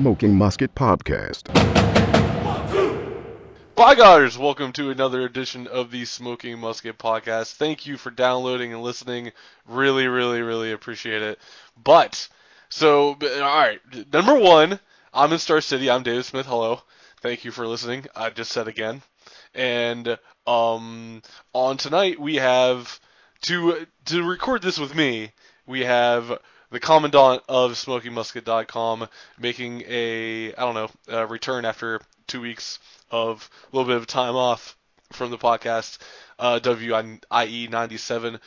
Smoking Musket Podcast. Bye, guys. Welcome to another edition of the Smoking Musket Podcast. Thank you for downloading and listening. Really, really, really appreciate it. But, so, all right. Number one, I'm in Star City. I'm David Smith. Hello. Thank you for listening. I just said again. And um, on tonight, we have to to record this with me. We have the commandant of SmokingMusket.com making a I don't know a return after two weeks of a little bit of time off from the podcast. Uh, WIE 97.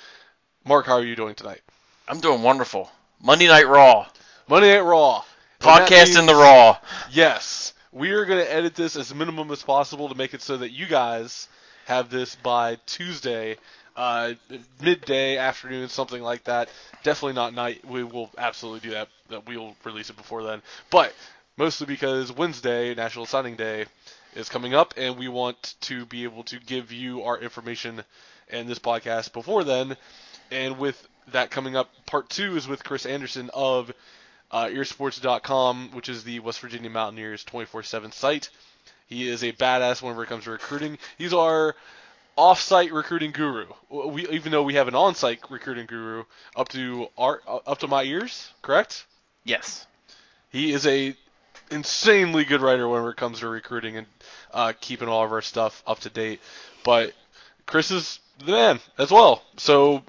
Mark, how are you doing tonight? I'm doing wonderful. Monday Night Raw. Monday Night Raw. Podcast in the Raw. Yes, we are going to edit this as minimum as possible to make it so that you guys have this by Tuesday, uh, midday, afternoon, something like that. Definitely not night. We will absolutely do that. That we will release it before then. But mostly because Wednesday, National Signing Day, is coming up, and we want to be able to give you our information and this podcast before then. And with that coming up, part two is with Chris Anderson of uh, EerSports.com, which is the West Virginia Mountaineers 24/7 site. He is a badass whenever it comes to recruiting. He's our off-site recruiting guru. We even though we have an on-site recruiting guru up to our up to my ears, correct? Yes. He is a insanely good writer whenever it comes to recruiting and uh, keeping all of our stuff up to date. But Chris is the man as well, so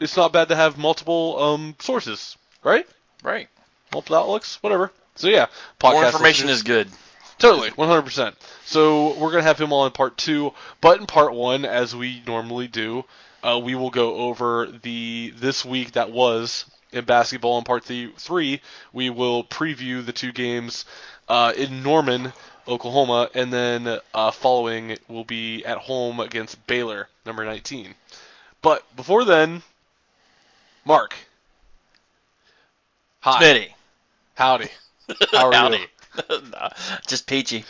it's not bad to have multiple um, sources, right? Right. multiple outlooks, whatever. So yeah, More information listeners- is good. Totally 100%. So we're gonna have him on in part two, but in part one, as we normally do, uh, we will go over the this week that was in basketball. In part th- three, we will preview the two games uh, in Norman, Oklahoma, and then uh, following will be at home against Baylor, number 19. But before then, Mark. Hi. Smitty. Howdy. How are Howdy. you? Just peachy.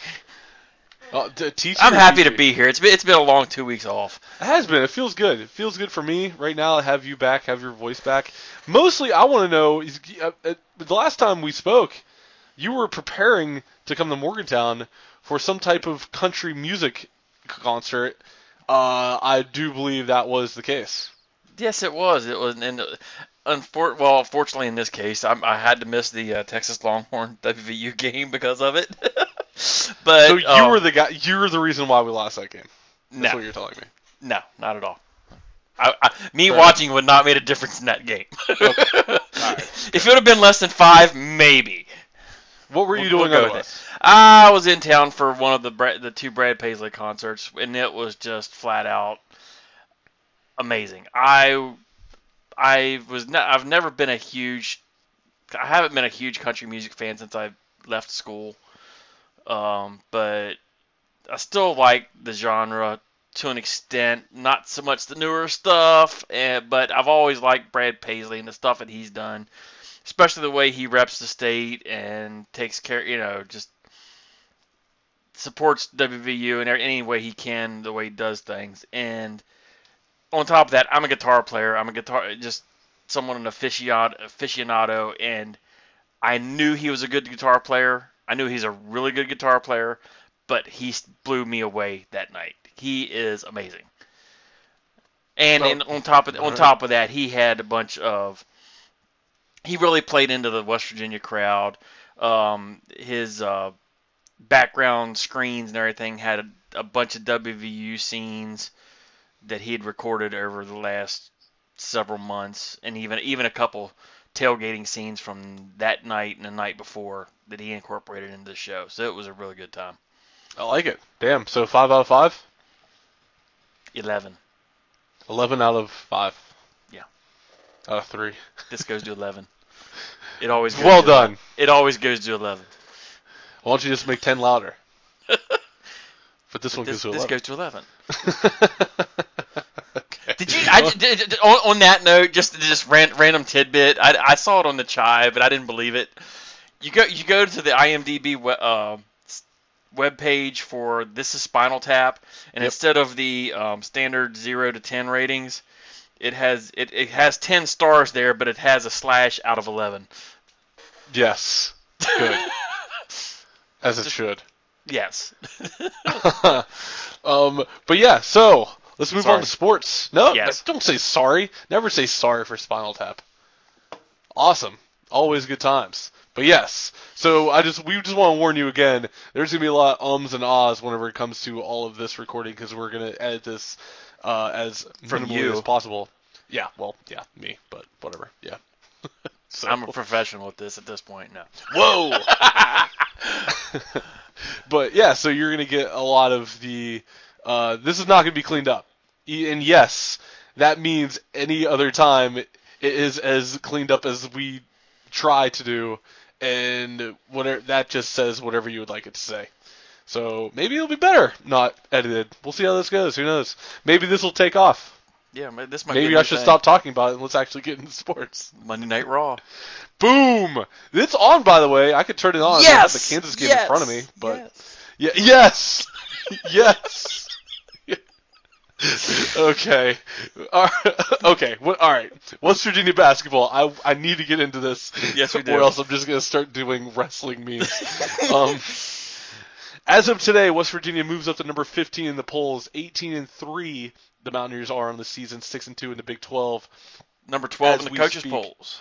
Uh, teach I'm happy to be here. It's been it's been a long two weeks off. It has been. It feels good. It feels good for me right now. to have you back, have your voice back. Mostly, I want to know. Is, uh, uh, the last time we spoke, you were preparing to come to Morgantown for some type of country music concert. Uh, I do believe that was the case. Yes, it was. It was, and uh, unfor- well, fortunately in this case, I, I had to miss the uh, Texas Longhorn WVU game because of it. but So you um, were the guy. You were the reason why we lost that game. That's no, what you're telling me. no, not at all. I, I, me Fair watching would not made a difference in that game. right. If it would have been less than five, maybe. What were you We'll- doing we'll go with otherwise? I was in town for one of the the two Brad Paisley concerts, and it was just flat out amazing. I I was ne- I've never been a huge I haven't been a huge country music fan since I left school, um, but I still like the genre to an extent. Not so much the newer stuff, and, but I've always liked Brad Paisley and the stuff that he's done, especially the way he reps the state and takes care. You know, just supports WVU in any way he can, the way he does things. And on top of that, I'm a guitar player. I'm a guitar, just someone an aficionado, aficionado, and I knew he was a good guitar player. I knew he's a really good guitar player, but he blew me away that night. He is amazing. And, Well, and on top of on top of that, he had a bunch of. He really played into the West Virginia crowd. Um, his uh, background screens and everything had a bunch of WVU scenes that he had recorded over the last several months, and even even a couple tailgating scenes from that night and the night before that he incorporated into the show. So it was a really good time. I like it. Damn. So five out of five. Eleven. Eleven out of five. Yeah. Out of three. This goes to eleven. It always goes Well done. 11. It always goes to eleven. Why don't you just make ten louder? But this one This, goes this to goes to eleven. eleven. okay. Did you? I, did, did- on, on that note, just just ran, random tidbit. I, I saw it on the Chive, but I didn't believe it. You go you go to the IMDb we, uh, web page for this is Spinal Tap, and Yep. instead of the um, standard zero to ten ratings, it has it, it has ten stars there, but it has a slash out of eleven. Yes. Good. As it should. Yes. um, but yeah, so let's move on to sports. No, Yes. don't say sorry. Never say sorry for Spinal Tap. Awesome. Always good times. But yes, so I just we just want to warn you again. There's gonna be a lot of ums and ahs whenever it comes to all of this recording because we're gonna edit this uh, as From minimally you. as possible. Yeah, well, yeah, me, but whatever. Yeah. so, I'm a professional at this at this point. No. Whoa. But yeah, so you're gonna get a lot of the. Uh, this is not gonna be cleaned up, and yes, that means any other time it is as cleaned up as we try to do, and whatever that just says whatever you would like it to say. So maybe it'll be better not edited. We'll see how this goes. Who knows? Maybe this will take off. Yeah, this might. Maybe I should thing. stop talking about it and let's actually get into sports. Monday Night Raw. Boom! It's on, by the way. I could turn it on. I have Yes! the Kansas game Yes! in front of me, but Yes. yeah, yes, yes. okay, all right. okay. What, all right. West Virginia basketball. I I need to get into this. Yes, we Or else I'm just gonna start doing wrestling memes. um, as of today, West Virginia moves up to number 15 in the polls. 18 and three. The Mountaineers are on the season. Six and two in the Big 12. Number twelve in the coaches speak. polls.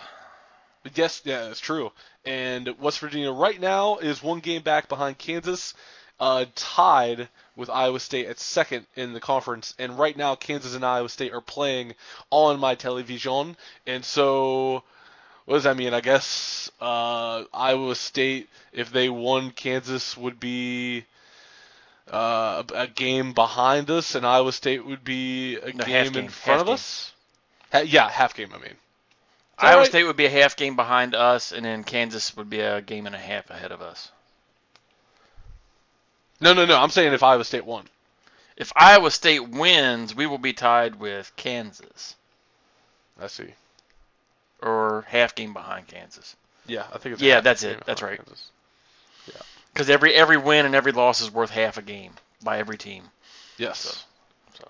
Yes, yeah, that's true. And West Virginia right now is one game back behind Kansas, uh, tied with Iowa State at second in the conference. And right now, Kansas and Iowa State are playing on my television. And so, what does that mean? I guess uh, Iowa State, if they won, Kansas would be. Uh, a, a game behind us, and Iowa State would be a No, game, half in front half of game. us. Ha- yeah, half game. I mean, that Iowa right? State would be a half game behind us, and then Kansas would be a game and a half ahead of us. No, no, no. I'm saying if Iowa State won. If Iowa State wins, we will be tied with Kansas, I see. or half game behind Kansas. Yeah, I think it's. Yeah, half that's game it. That's right. Kansas. Because every every win and every loss is worth half a game by every team. Yes. So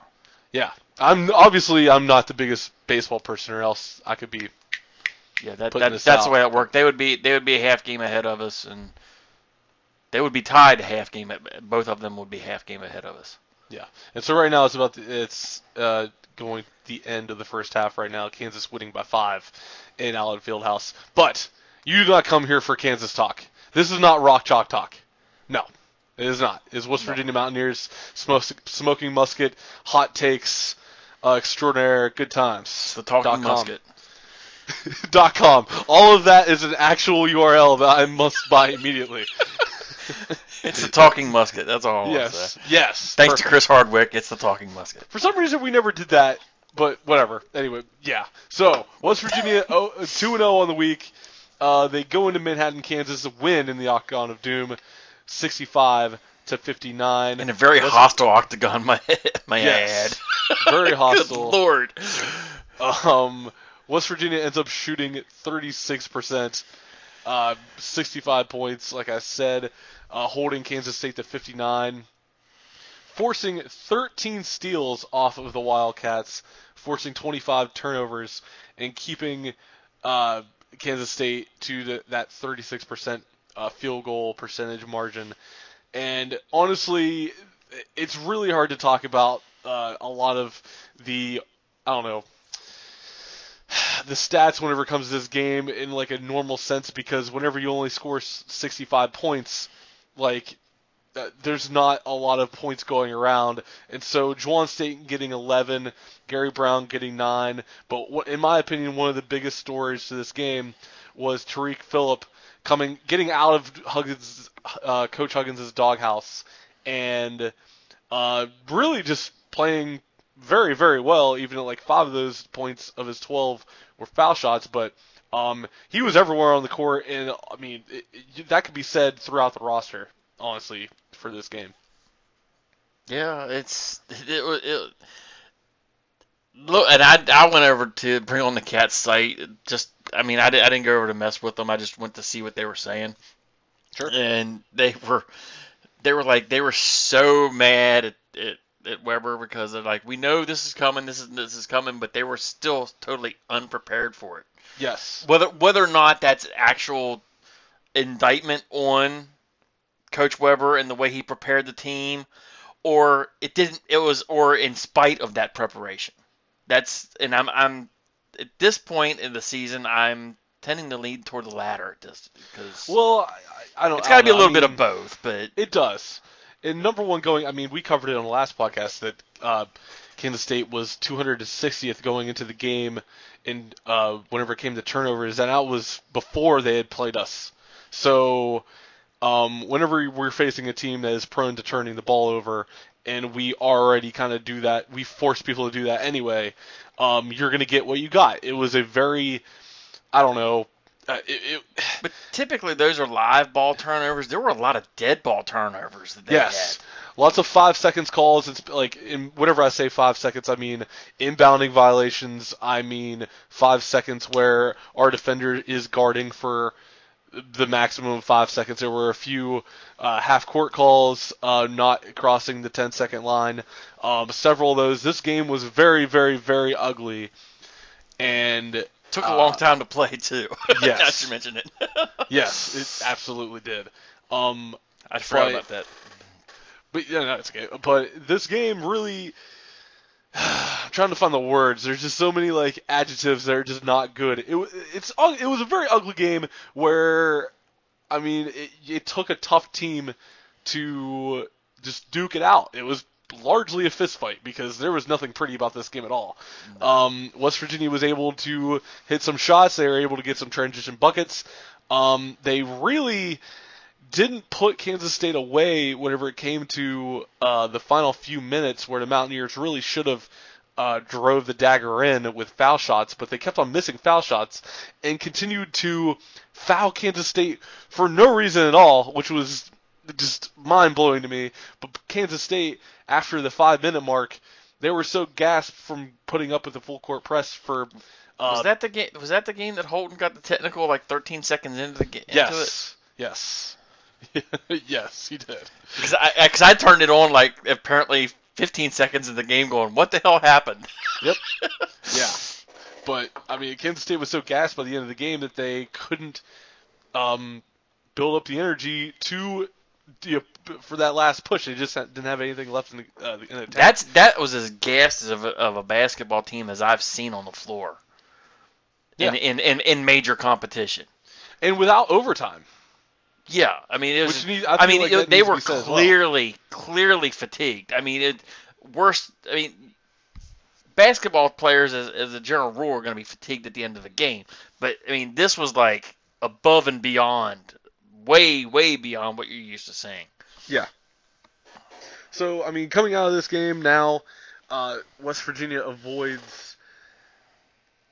Yeah, I'm obviously I'm not the biggest baseball person, or else I could be. yeah, that, that that's out. the way it worked. They would be they would be a half game ahead of us, and they would be tied half game. At, both of them would be half game ahead of us. Yeah, and so right now it's about the, it's uh, going the end of the first half right now. Kansas winning by five in Allen Fieldhouse, but you do not come here for Kansas talk. This is not rock chalk talk. No, it is not. It's West Virginia Mountaineers smoke, smoking musket, hot takes, uh, extraordinaire, good times. It's the talking dot com. musket. dot com. All of that is an actual URL that I must buy immediately. It's the talking musket. That's all I yes, say. yes. Thanks perfect. to Chris Hardwick, it's the talking musket. For some reason, we never did that, but whatever. Anyway, yeah. So West Virginia two and zero on the week. Uh, they go into Manhattan, Kansas, to win in the Octagon of Doom, sixty-five to fifty-nine. In a very hostile octagon, my may Yes. I very hostile. Good lord. Um, West Virginia ends up shooting 36%, uh, 65 points, like I said, uh, holding Kansas State to 59, forcing 13 steals off of the Wildcats, forcing 25 turnovers, and keeping uh, Kansas State to the, that 36% uh, field goal percentage margin. And honestly, it's really hard to talk about uh, a lot of the I don't know the stats whenever it comes to this game in like a normal sense because whenever you only score 65 points, like uh, there's not a lot of points going around, and so Juwan Staten getting 11, Gary Brown getting nine. But what, in my opinion, one of the biggest stories to this game was Tarik Phillip coming, getting out of Huggins, uh, Coach Huggins' doghouse, and uh, really just playing very, very well. Even at like five of those points of his 12 were foul shots, but um, he was everywhere on the court, and I mean it, it, that could be said throughout the roster, honestly, for this game. Yeah, it's it, it, look, and I I went over to bring on the cat site. Just I mean I, di- I didn't go over to mess with them. I just went to see what they were saying. Sure. And they were they were like they were so mad at, at at Weber because they're like we know this is coming, this is this is coming, but they were still totally unprepared for it. Yes. Whether whether or not that's actual indictment on Coach Weber and the way he prepared the team, or it didn't. It was or in spite of that preparation. That's and I'm I'm at this point in the season I'm tending to lean toward the latter just because Well, I, I don't. it's got to be a little I bit of both. But It does. And number one going, I mean, we covered it on the last podcast that uh, Kansas State was 260th going into the game, and uh, whenever it came to turnovers, and that was before they had played us. So, um, whenever we're facing a team that is prone to turning the ball over, and we already kind of do that, we force people to do that anyway. Um, you're going to get what you got. It was a very, I don't know. Uh, it, it, but typically those are live ball turnovers. There were a lot of dead ball turnovers that they Yes. had. Lots of five seconds calls. It's like in whenever I say five seconds, I mean inbounding violations. I mean five seconds where our defender is guarding for the maximum of five seconds. There were a few uh, half court calls, uh, not crossing the 10 second line. Um, several of those. This game was very, very, very ugly. And Took a Uh, long time to play too. yes. you mentioned it. yes, it absolutely did. Um, I forgot But- about that. But yeah, no, it's okay. But this game really, I'm trying to find the words. There's just so many like adjectives that are just not good. It it's it was a very ugly game where, I mean, it, it took a tough team to just duke it out. It was largely a fistfight because there was nothing pretty about this game at all. Um, West Virginia was able to hit some shots. They were able to get some transition buckets. Um, they really didn't put Kansas State away whenever it came to uh, the final few minutes, where the Mountaineers really should have uh, drove the dagger in with foul shots, but they kept on missing foul shots and continued to foul Kansas State for no reason at all, which was just mind blowing to me. But Kansas State, after the five minute mark, they were so gasped from putting up with the full court press for. Uh, was that the game? Was that the game that Holton got the technical like 13 seconds into the game? yes, yes, yes, he did. Because I, cause I turned it on like apparently 15 seconds of the game, going, "What the hell happened?" Yep. yeah. But I mean, Kansas State was so gassed by the end of the game that they couldn't um, build up the energy to you know, for that last push. They just didn't have anything left in the, uh, in the tank. That's that was as gassed of a, of a basketball team as I've seen on the floor. In, Yeah. in, in, in major competition. and without overtime. Yeah, I mean, it was. I I, mean, like it- they were as well. clearly, clearly fatigued. I mean, it worse. I mean, basketball players, as, as a general rule, are going to be fatigued at the end of the game. But I mean, this was like above and beyond, way, way beyond what you're used to seeing. Yeah. So I mean, coming out of this game now, uh, West Virginia avoids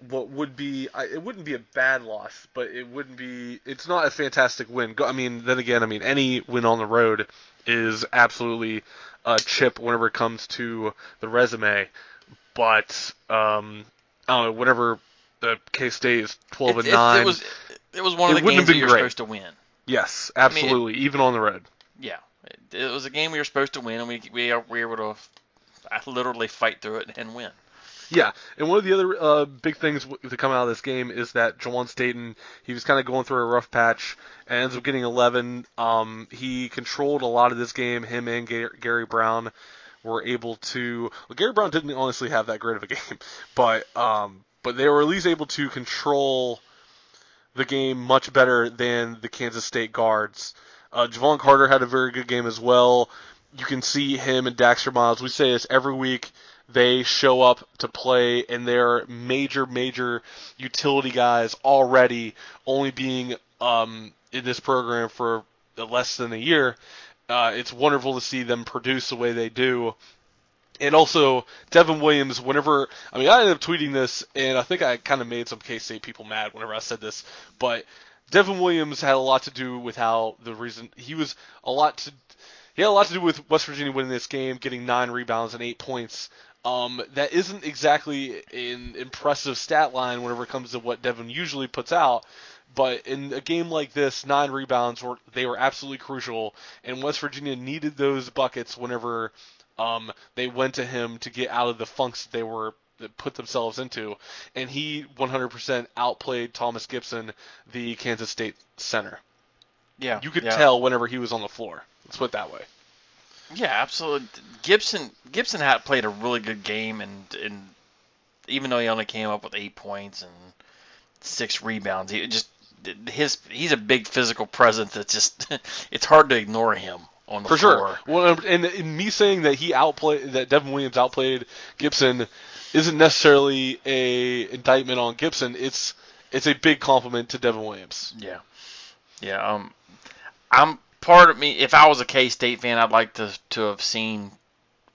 what would be I, it wouldn't be a bad loss, but it wouldn't be it's not a fantastic win. Go- I mean, then again, I mean any win on the road is absolutely a chip whenever it comes to the resume. But um, I don't know, whenever the K State is twelve It, and nine. it was, it was one of the games that you're great. supposed to win. yes, mean, it- absolutely, even on the road. Yeah, it, was a game we were supposed to win, and we we, are, we were able to literally fight through it and win. Yeah, and one of the other uh, big things to come out of this game is that Juwan Staten, he was kind of going through a rough patch and ends up getting 11. Um, he controlled a lot of this game. Him and Ga- Gary Brown were able to. Well, Gary Brown didn't honestly have that great of a game, but um, but they were at least able to control the game much better than the Kansas State guards. Uh, Jevon Carter had a very good game as well. You can see him and Daxter Miles. We say this every week. They show up to play, and they're major, major utility guys already, only being um, in this program for less than a year. Uh, it's wonderful to see them produce the way they do. And also, Devin Williams, whenever, I mean, I ended up tweeting this, and I think I kind of made some K State people mad whenever I said this, but Devin Williams had a lot to do with how the reason he was a lot to, he had a lot to do with West Virginia winning this game, getting nine rebounds and eight points. Um, that isn't exactly an impressive stat line whenever it comes to what Devin usually puts out. But in a game like this, nine rebounds were they were absolutely crucial, and West Virginia needed those buckets whenever um, they went to him to get out of the funks that they were that put themselves into, and he 100% outplayed Thomas Gipson, the Kansas State center. Yeah, You could yeah. tell whenever he was on the floor. Let's put it that way. Yeah, absolutely. Gipson Gipson had played a really good game, and and even though he only came up with eight points and six rebounds, he just his he's a big physical presence. That's just it's hard to ignore him on the floor. For floor. sure. Well, and, and me saying that he outplayed that Devin Williams outplayed Gipson isn't necessarily a indictment on Gipson. It's it's a big compliment to Devin Williams. Yeah, yeah. Um, I'm part of me. If I was a K State fan, I'd like to to have seen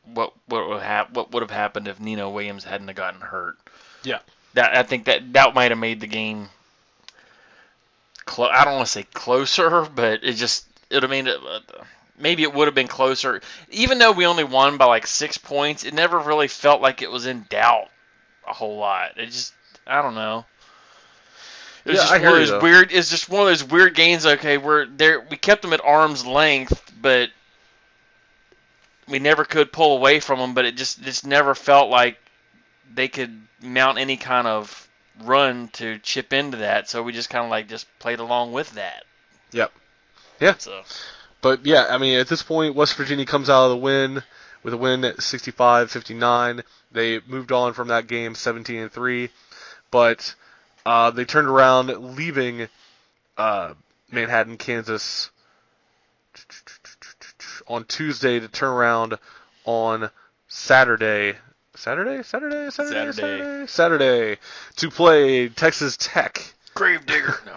what what would hap- what would have happened if Nino Williams hadn't have gotten hurt. Yeah. That I think that that might have made the game. Clo- I don't want to say closer, but it just it would have made it. Uh, maybe it would have been closer, even though we only won by like six points. It never really felt like it was in doubt a whole lot. It just I don't know. It was Yeah, just I one of those weird. It's just one of those weird games. Okay, we're there. We kept them at arm's length, but we never could pull away from them. But it just just never felt like they could mount any kind of run to chip into that. So we just kind of like just played along with that. Yep. Yeah. So But yeah, I mean, at this point, West Virginia comes out of the win with a win at 65-59. They moved on from that game 17 and 3, but uh, they turned around, leaving uh, Manhattan, Kansas, on Tuesday to turn around on Saturday. Saturday, Saturday, Saturday, Saturday. Saturday, to play Texas Tech. Gravedigger. No.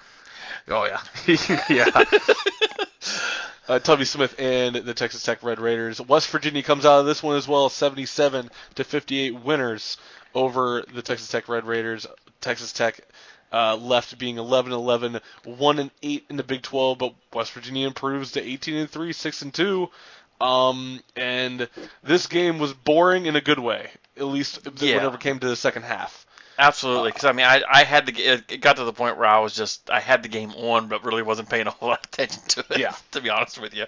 Oh yeah, yeah. uh, Tubby Smith and the Texas Tech Red Raiders. West Virginia comes out of this one as well, 77 to 58 winners over the Texas Tech Red Raiders. Texas Tech uh, left being 11-11, 1 and 8 in the Big 12, but West Virginia improves to 18 and 3, 6 and 2. Um, and this game was boring in a good way, at least Yeah. whenever it came to the second half. Absolutely, because I mean, I, I had the it it got to the point where I was just I had the game on, but really wasn't paying a whole lot of attention to it. Yeah. to be honest with you.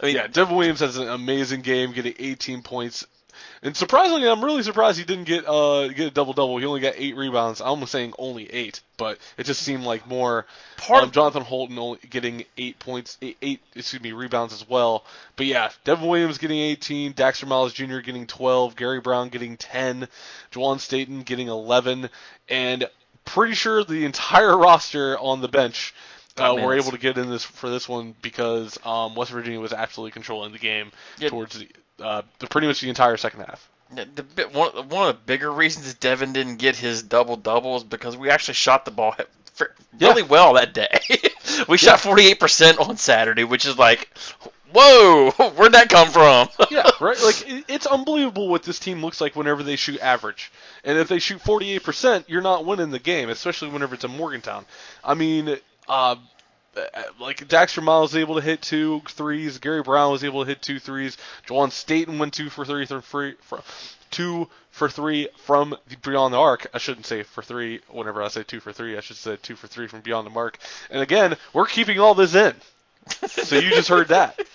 I mean, Yeah, Devin Williams has an amazing game, getting 18 points. And surprisingly, I'm really surprised he didn't get uh get a double double. He only got eight rebounds. I'm almost saying only eight, but it just seemed like more. Part- um, Jonathan Holton only getting eight points, eight, eight excuse me rebounds as well. But yeah, Devin Williams getting 18, Daxter Miles Jr. getting 12, Gary Brown getting 10, Juwan Staten getting 11, and pretty sure the entire roster on the bench uh, were able to get in this for this one because um, West Virginia was absolutely controlling the game Yeah. towards the, uh, the pretty much the entire second half. The one, one of the bigger reasons Devin didn't get his double double is because we actually shot the ball f- Yeah. really well that day. we shot 48% on Saturday, which is like, whoa, where'd that come from? yeah, right. Like it, it's unbelievable what this team looks like whenever they shoot average. And if they shoot 48%, you're not winning the game, especially whenever it's in Morgantown. I mean, uh, like Daxter Miles was able to hit two threes. Gary Brown was able to hit two threes. Juwan Staten went two for three from free, from, two for three from the beyond the arc. I shouldn't say for three. Whenever I say two for three, I should say two for three from beyond the mark. And again, we're keeping all this in. So you just heard that.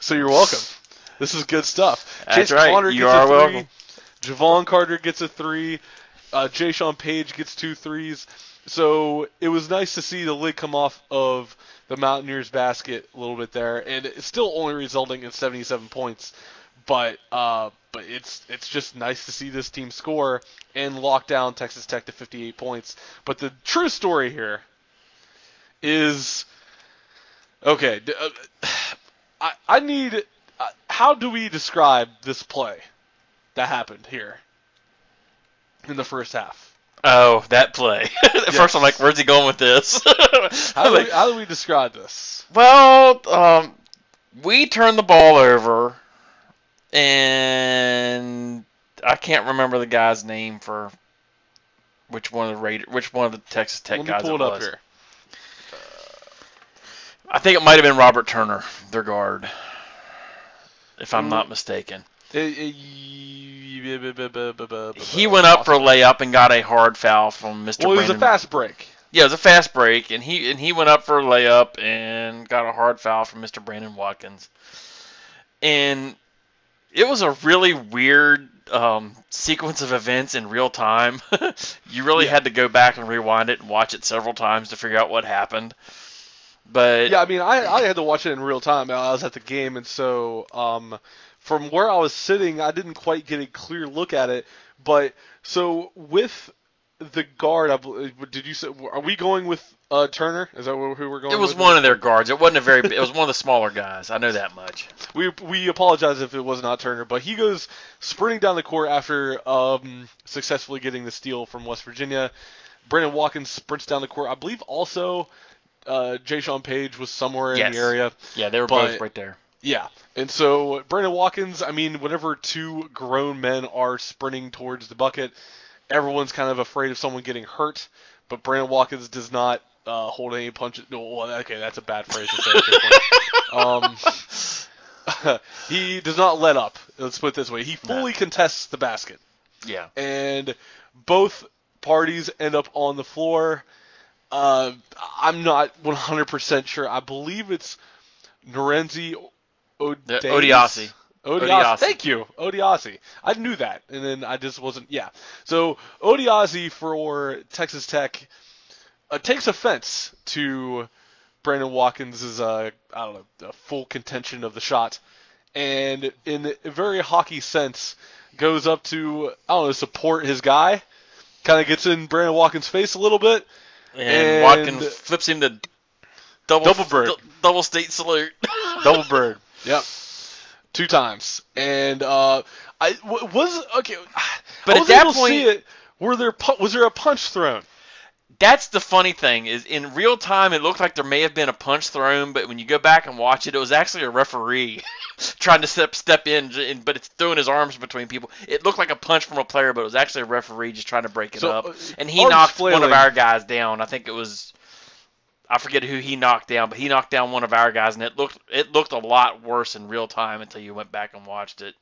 So you're welcome. This is good stuff. That's Chase right. Conner You gets are a three. welcome. Jevon Carter gets a three. Uh, Jaysean Paige gets two threes. So it was nice to see the lid come off of the Mountaineers basket a little bit there, and it's still only resulting in 77 points. But uh, but it's it's just nice to see this team score and lock down Texas Tech to 58 points. But the true story here is Okay, uh, I I need. Uh, how do we describe this play that happened here in the first half? Oh, that play. At first, I'm like, "Where's he going with this?" How do we, how do we describe this? Well, um, we turned the ball over, and I can't remember the guy's name for which one of the Raider, which one of the Texas Tech Let me guys pull it it up was. here. I think it might have been Robert Turner, their guard, if I'm Mm. not mistaken. He went up for a layup and got a hard foul from Mr. Well, it was a fast break. Yeah, it was a fast break, and he and he went up for a layup and got a hard foul from Mr. Brandon Watkins. And it was a really weird um, sequence of events in real time. you really had to go back and rewind it and watch it several times to figure out what happened. But Yeah, I mean, I, I had to watch it in real time. I was at the game, and so um, from where I was sitting, I didn't quite get a clear look at it. But so with the guard, I, bel- did you say? Are we going with uh, Turner? Is that who we're going? With it was with? one of their guards. It wasn't a very. It was one of the smaller guys. I know that much. We we apologize if it was not Turner, but he goes sprinting down the court after um, successfully getting the steal from West Virginia. Brandon Watkins sprints down the court. I believe also uh, Jaysean Paige was somewhere in Yes. the area. Yeah, they were But- both right there. Yeah, and so Brandon Watkins. I mean, whenever two grown men are sprinting towards the bucket, everyone's kind of afraid of someone getting hurt. But Brandon Watkins does not uh, hold any punches. No, well, okay, that's a bad phrase to say. At this point. um, he does not let up. Let's put it this way: he fully contests the basket, Yeah. and both parties end up on the floor. Uh, I'm not 100% sure. I believe it's Norenzi Odiase. Odiasi. Odiasi. Thank you, Odiasi. I knew that, and then I just wasn't. Yeah. So Odiasi for Texas Tech uh, takes offense to Brandon Watkins' uh, I don't know, full contention of the shot, and in a very hockey sense, goes up to I don't know support his guy. Kind of gets in Brandon Watkins' face a little bit. And, And- Watkins flips him to double Double bird. d- double state salute. Double bird. Yep. Two times. And uh, I w- was okay. But I at that point- see it. Were there pu- was there a punch thrown? That's the funny thing is in real time it looked like there may have been a punch thrown, but when you go back and watch it, it was actually a referee trying to step step in, but it's throwing his arms between people. It looked like a punch from a player, but it was actually a referee just trying to break it So, up. uh, And he knocked one of our guys down. I think it was I forget who he knocked down, but he knocked down one of our guys, and it looked it looked a lot worse in real time until you went back and watched it.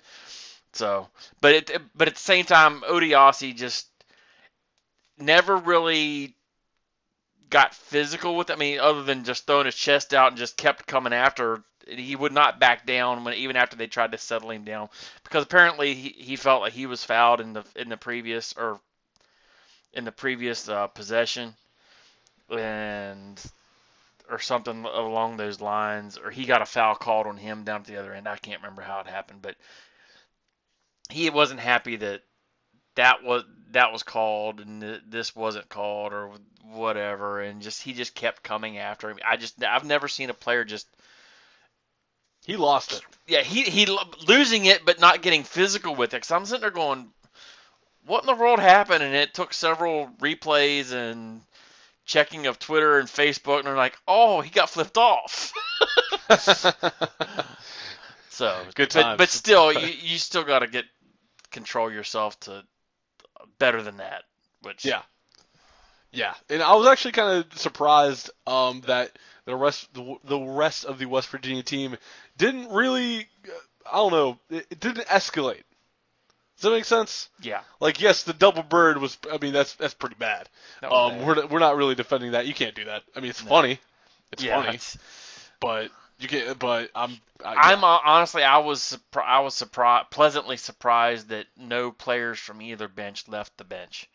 So, but it but at the same time, Odiasi just never really got physical with. it. I mean, other than just throwing his chest out and just kept coming after. He would not back down when even after they tried to settle him down because apparently he, he felt like he was fouled in the in the previous or in the previous uh, possession and or something along those lines or he got a foul called on him down at the other end. I can't remember how it happened, but he wasn't happy that that was that was called and th- this wasn't called or whatever and just he just kept coming after him. I just I've never seen a player just He lost it. yeah, he he losing it but not getting physical with it. Cause I'm sitting there going, what in the world happened? And it took several replays and checking of Twitter and Facebook, and they're like, oh, he got flipped off. so Good but, times. but still, you you still got to get control yourself to better than that. Which Yeah. Yeah, and I was actually kind of surprised um, that the rest the, the rest of the West Virginia team didn't really I don't know it, it didn't escalate. Does that make sense? yeah, Like yes, the double bird was I mean that's that's pretty bad. Um, bad. we're not- we're not really defending that. You can't do that. I mean it's funny, it's yeah. funny, it's- but you can't. But I'm I, I'm uh, honestly, I was I was surprised, pleasantly surprised that no players from either bench left the bench,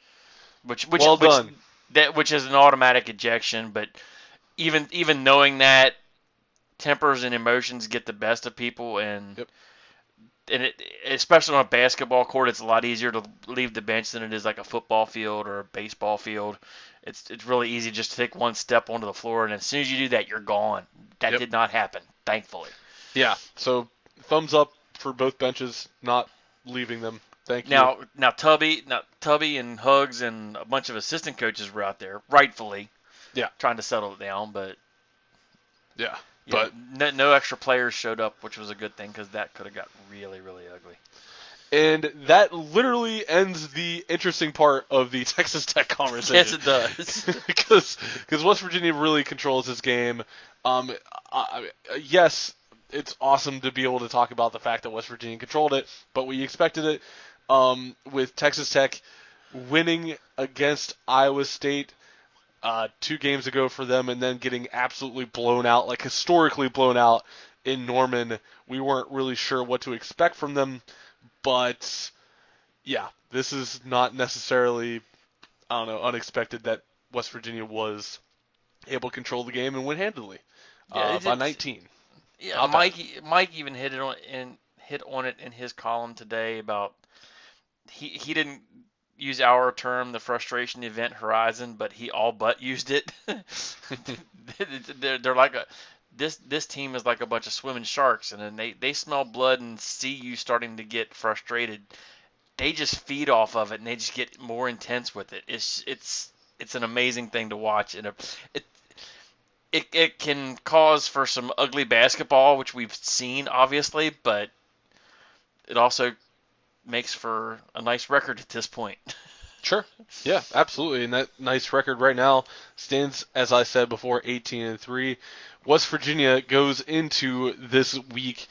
which which Well which, done. that which is an automatic ejection. But even even knowing that, tempers and emotions get the best of people, and Yep. and it especially on a basketball court, it's a lot easier to leave the bench than it is like a football field or a baseball field. It's it's really easy just to take one step onto the floor, and as soon as you do that, you're gone. that Yep. did not happen, thankfully. Yeah. So thumbs up for both benches not leaving them. Thank you. Now, now Tubby, now Tubby and Hugs and a bunch of assistant coaches were out there, rightfully, Yeah. trying to settle it down. But yeah. yeah, But no, no extra players showed up, which was a good thing because that could have got really, really ugly. And that literally ends the interesting part of the Texas Tech conversation. Yes, it does. because West Virginia really controls this game. Um, I, I, yes, it's awesome to be able to talk about the fact that West Virginia controlled it, but we expected it. Um, with Texas Tech winning against Iowa State uh, two games ago for them, and then getting absolutely blown out, like historically blown out in Norman, we weren't really sure what to expect from them. But yeah, this is not necessarily I don't know, unexpected that West Virginia was able to control the game and win handily Yeah, uh, by 19. Yeah, Not bad. Mike. Mike even hit it on and hit on it in his column today about he he didn't use our term the frustration event horizon, but he all but used it. they're, they're like a this this team is like a bunch of swimming sharks, and then they they smell blood and see you starting to get frustrated. They just feed off of it, and they just get more intense with it. It's it's it's an amazing thing to watch, and it it, it can cause for some ugly basketball, which we've seen obviously, but it also makes for a nice record at this point. Sure. Yeah, absolutely. And that nice record right now stands, as I said before, 18 and 3. West Virginia goes into this week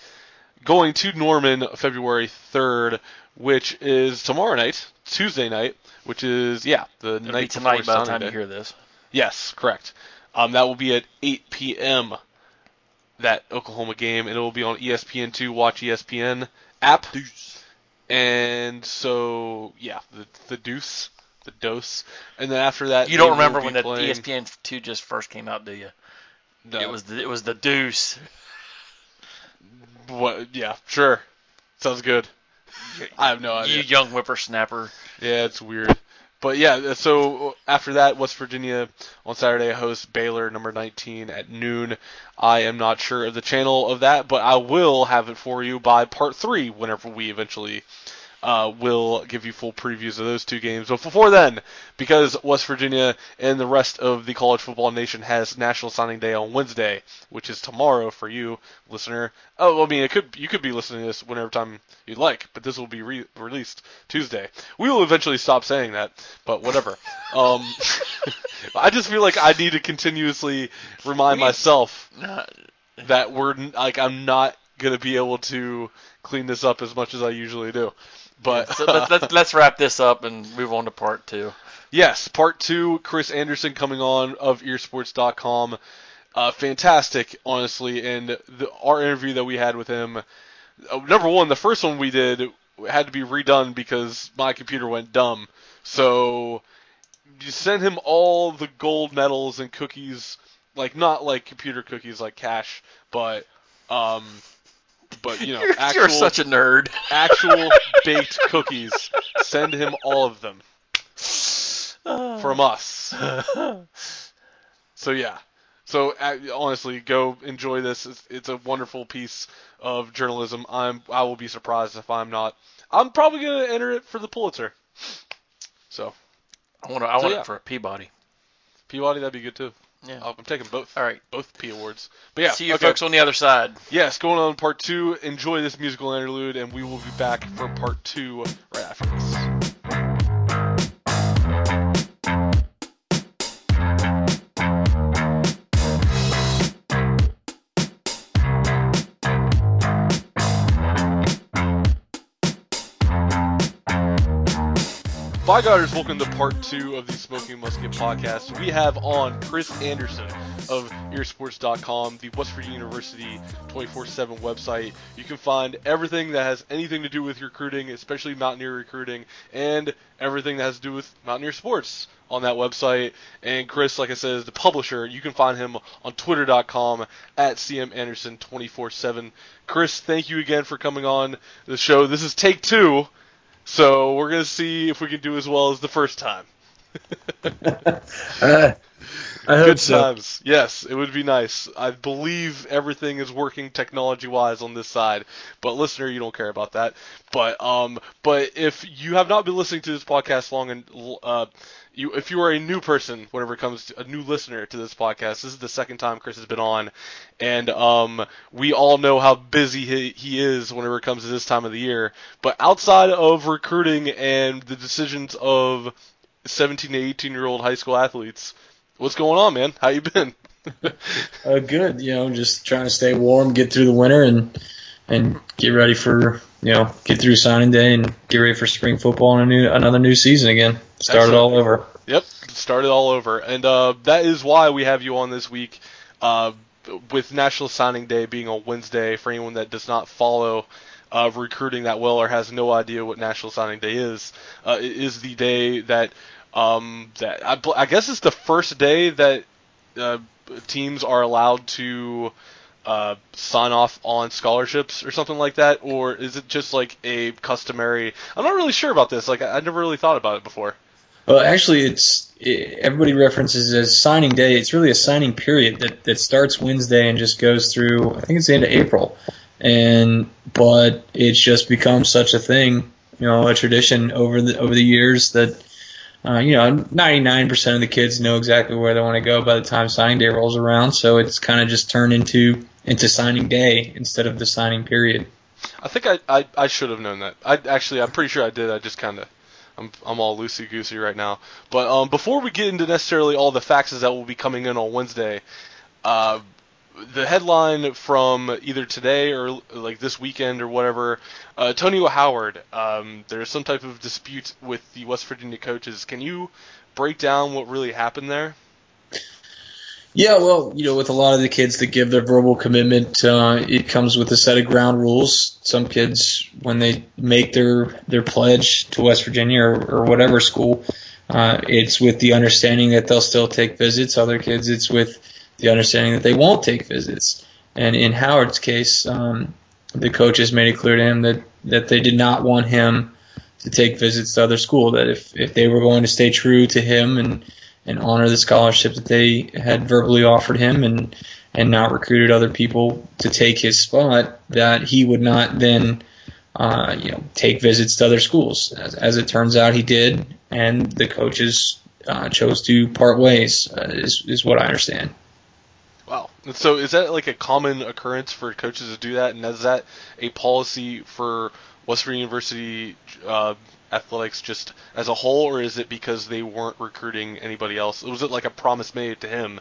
going to Norman February 3rd, which is tomorrow night, Tuesday night, which is, yeah, the It'll night be tonight by the time you hear this. Yes, correct. Um, that will be at 8 p.m. That Oklahoma game, and it will be on E ESPN2 Watch ESPN app. Deuce. And so, yeah, the the deuce, the dose, and then after that, You don't remember be when the playing- ESPN two just first came out, do you? No. It was the, it was the Deuce. what? Yeah, sure, sounds good. I have no idea. You young whippersnapper. Yeah, it's weird. But yeah, so after that, West Virginia on Saturday hosts Baylor, number 19, at noon. I am not sure of the channel of that, but I will have it for you by part three whenever we eventually uh, will give you full previews of those two games. But before then, because West Virginia and the rest of the college football nation has National Signing Day on Wednesday, which is tomorrow for you, listener. Oh, I mean, it could you could be listening to this whenever time you'd like, but this will be re- released Tuesday. We will eventually stop saying that, but whatever. um, I just feel like I need to continuously remind myself that we're like I'm not gonna be able to clean this up as much as I usually do. But So let's, let's let's wrap this up and move on to part two. Yes, part two. Chris Anderson coming on of EerSports.com. Uh, fantastic, honestly. And the, our interview that we had with him, uh, number one, the first one we did had to be redone because my computer went dumb. So you send him all the gold medals and cookies, like not like computer cookies like cash, but um, but you know, You're, actual you're such a nerd. actual baked cookies. Send him all of them from us. So yeah. So honestly, go enjoy this. It's, it's a wonderful piece of journalism. I'm I will be surprised if I'm not. I'm probably gonna enter it for the Pulitzer. So I want to I So, want yeah. it for a Peabody. Peabody, that'd be good too. Yeah. I'm taking both. All right. Both P awards. But yeah. See you okay. folks on the other side. Yes, going on part two. Enjoy this musical interlude, and we will be back for part two right after this. Bye, Godders. Welcome to part two of the Smoking Musket podcast. We have on Chris Anderson of EerSports.com, the West Virginia University 24 7 website. You can find everything that has anything to do with recruiting, especially Mountaineer recruiting, and everything that has to do with Mountaineer sports on that website. And Chris, like I said, is the publisher. You can find him on twitter.com at cmanderson247. Chris, thank you again for coming on the show. This is take two. So we're gonna see if we can do as well as the first time. Uh, Good so. times. Yes, it would be nice. I believe everything is working technology-wise on this side, but listener, you don't care about that. But um, but if you have not been listening to this podcast long and uh, you if you are a new person, whenever it comes to a new listener to this podcast, this is the second time Chris has been on, and um, we all know how busy he, he is whenever it comes to this time of the year. But outside of recruiting and the decisions of 17 to 18 year old high school athletes, what's going on, man? How you been? Uh, good. You know, just trying to stay warm, get through the winter, and and get ready for you know get through signing day and get ready for spring football and a new another new season again. Start it all over. Yep, start it all over, and uh, that is why we have you on this week. Uh, with National Signing Day being on Wednesday, for anyone that does not follow uh, recruiting that well or has no idea what National Signing Day is, uh, is the day that um, that I, I guess it's the first day that uh, teams are allowed to uh, sign off on scholarships or something like that, or is it just like a customary? I'm not really sure about this. Like I, I never really thought about it before. Well, actually, it's it, everybody references as signing day. It's really a signing period that, that starts Wednesday and just goes through. I think it's the end of April, and but it's just become such a thing, you know, a tradition over the over the years that. Uh, you know, 99% of the kids know exactly where they want to go by the time signing day rolls around. So it's kind of just turned into into signing day instead of the signing period. I think I, I, I should have known that. I actually I'm pretty sure I did. I just kind of I'm I'm all loosey goosey right now. But um, before we get into necessarily all the faxes that will be coming in on Wednesday, uh, the headline from either today or like this weekend or whatever, uh, Tonio Howard. Um, there's some type of dispute with the West Virginia coaches. Can you break down what really happened there? Yeah, well, you know, with a lot of the kids that give their verbal commitment, uh, it comes with a set of ground rules. Some kids, when they make their their pledge to West Virginia or, or whatever school, uh, it's with the understanding that they'll still take visits. Other kids, it's with the understanding that they won't take visits. And in Howard's case, um, the coaches made it clear to him that that they did not want him to take visits to other school. That if if they were going to stay true to him and and honor the scholarship that they had verbally offered him and and not recruited other people to take his spot, that he would not then uh, you know take visits to other schools. As, as it turns out, he did, and the coaches uh, chose to part ways. Uh, is is what I understand. So is that like a common occurrence for coaches to do that? And is that a policy for West Virginia University uh, athletics just as a whole, or is it because they weren't recruiting anybody else? Was it like a promise made to him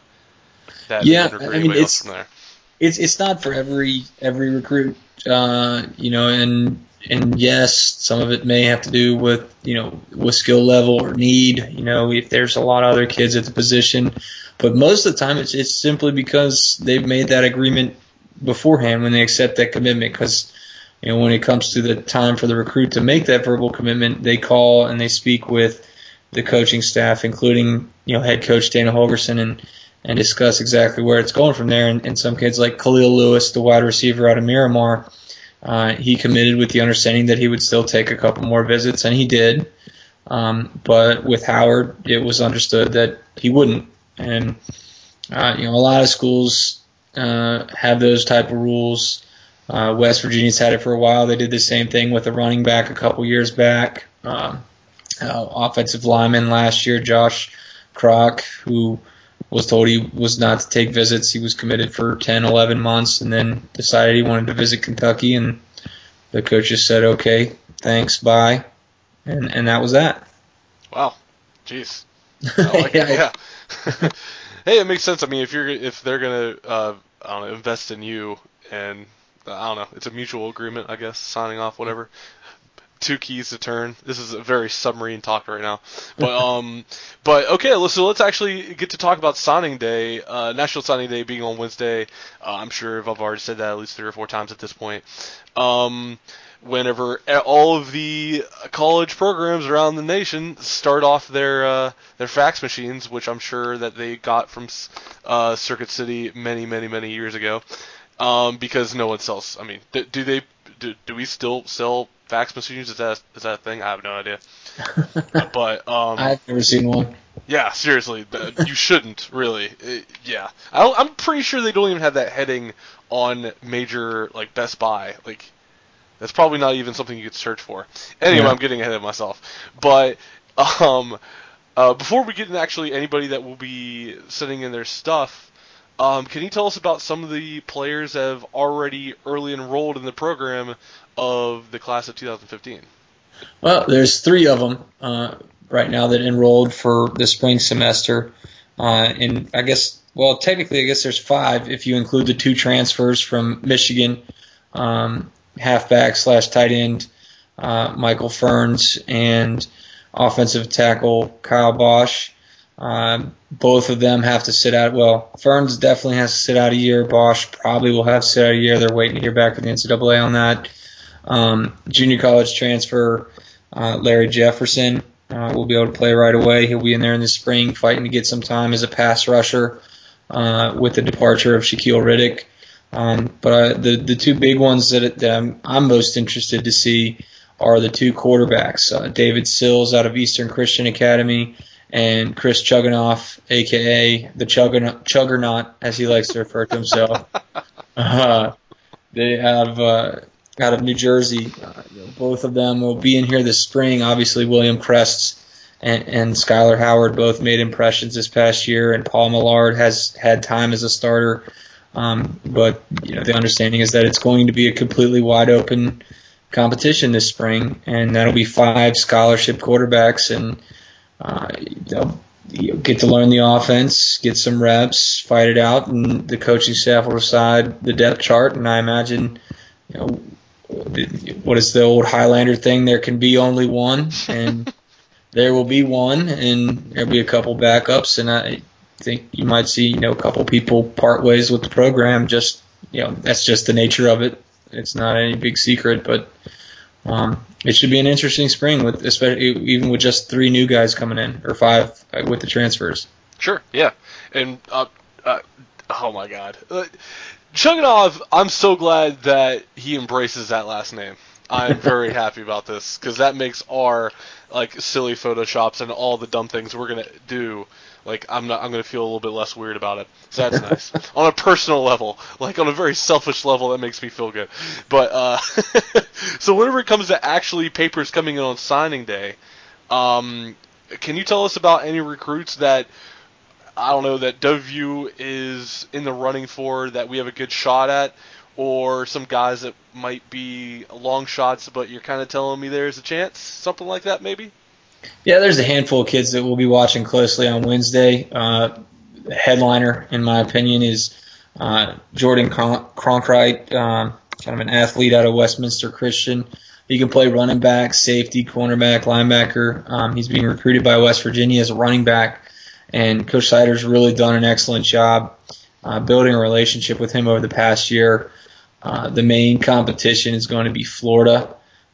that Yeah, I mean, anybody else it's- from there? it's it's not for every every recruit, uh, you know, and and yes, some of it may have to do with you know with skill level or need, you know, if there's a lot of other kids at the position, but most of the time it's it's simply because they've made that agreement beforehand when they accept that commitment because. You know, when it comes to the time for the recruit to make that verbal commitment, they call and they speak with the coaching staff, including you know head coach Dana Holgorsen, and and discuss exactly where it's going from there. And, and some kids like Khalil Lewis, the wide receiver out of Miramar, uh, he committed with the understanding that he would still take a couple more visits, and he did. Um, but with Howard, it was understood that he wouldn't. And uh, you know, a lot of schools uh, have those type of rules. Uh, West Virginia's had it for a while. They did the same thing with a running back a couple years back. Um, uh, offensive lineman last year, Josh Kroc, who was told he was not to take visits. He was committed for 10, 11 months and then decided he wanted to visit Kentucky. And the coaches said, okay, thanks, bye. And, and that was that. Wow. Jeez. Like. Yeah. Yeah. hey, it makes sense. I mean, if you're if they're gonna uh, I don't know invest in you and I don't know, it's a mutual agreement, I guess, signing off, whatever. Two keys to turn. This is a very submarine talk right now, but um, but okay, so let's actually get to talk about signing day, uh, National Signing Day being on Wednesday. Uh, I'm sure I've already said that at least three or four times at this point. Um, whenever all of the college programs around the nation start off their uh, their fax machines, which I'm sure that they got from uh, Circuit City many, many, many years ago, um, because no one sells. I mean, do, do they do, do we still sell fax machines? Is that is that a thing? I have no idea. but um, I've never seen one. yeah, seriously, you shouldn't really. It- yeah, I I'm pretty sure they don't even have that heading on major like Best Buy. Like, that's probably not even something you could search for. Anyway, Yeah. I'm getting ahead of myself. But um, uh, before we get into actually anybody that will be sending in their stuff, um, can you tell us about some of the players that have already early enrolled in the program of the class of 2015? Well, there's three of them uh, right now that enrolled for the spring semester, uh, and I guess well technically I guess there's five if you include the two transfers from Michigan, um, halfback slash tight end uh, Michael Ferns and offensive tackle Kyle Bosch. Um, both of them have to sit out. Well, Ferns definitely has to sit out a year. Bosch probably will have to sit out a year. They're waiting to hear back from the NCAA on that. Um, junior college transfer uh, Larry Jefferson uh, will be able to play right away. He'll be in there in the spring fighting to get some time as a pass rusher uh, with the departure of Shaquille Riddick. Um, but uh, the the two big ones that, that I'm, I'm most interested to see are the two quarterbacks, uh, David Sills out of Eastern Christian Academy and Chris Chugunov, aka the Chuggernaut, Chuggernaut as he likes to refer to himself. Uh, they have uh, out of New Jersey. Uh, both of them will be in here this spring. Obviously, William Crests and, and Skylar Howard both made impressions this past year, and Paul Millard has had time as a starter. Um, but you know, the understanding is that it's going to be a completely wide open competition this spring, and that'll be five scholarship quarterbacks, and uh, they'll get to learn the offense, get some reps, fight it out, and the coaching staff will decide the depth chart. And I imagine, you know, what is the old Highlander thing? There can be only one, and there will be one, and there'll be a couple backups, and I think you might see, you know, a couple people part ways with the program. Just, you know, that's just the nature of it. It's not any big secret, but um, it should be an interesting spring with, especially even with just three new guys coming in or five uh, with the transfers. Sure, yeah. And uh, uh, oh my God, uh, Chugunov, I'm so glad that he embraces that last name. I'm very happy about this because that makes our like silly photoshops and all the dumb things we're gonna do. Like I'm not, I'm gonna feel a little bit less weird about it. So that's nice. on a personal level, like on a very selfish level, that makes me feel good. But uh, so whenever it comes to actually papers coming in on signing day, um, can you tell us about any recruits that I don't know that WVU is in the running for that we have a good shot at, or some guys that might be long shots, but you're kind of telling me there's a chance, something like that, maybe. Yeah, there's a handful of kids that we'll be watching closely on Wednesday. Uh, the headliner, in my opinion, is uh, Jordan Cron- um, kind of an athlete out of Westminster Christian. He can play running back, safety, cornerback, linebacker. Um, he's being recruited by West Virginia as a running back, and Coach Seider's really done an excellent job uh, building a relationship with him over the past year. Uh, the main competition is going to be Florida,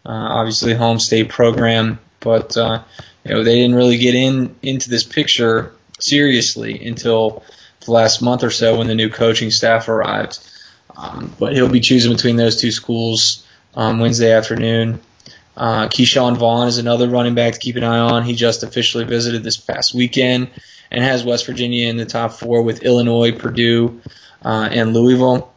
uh, obviously home state program, but uh, you know they didn't really get in into this picture seriously until the last month or so when the new coaching staff arrived. Um, but he'll be choosing between those two schools um, Wednesday afternoon. Uh, Ke'Shawn Vaughn is another running back to keep an eye on. He just officially visited this past weekend and has West Virginia in the top four with Illinois, Purdue, uh, and Louisville.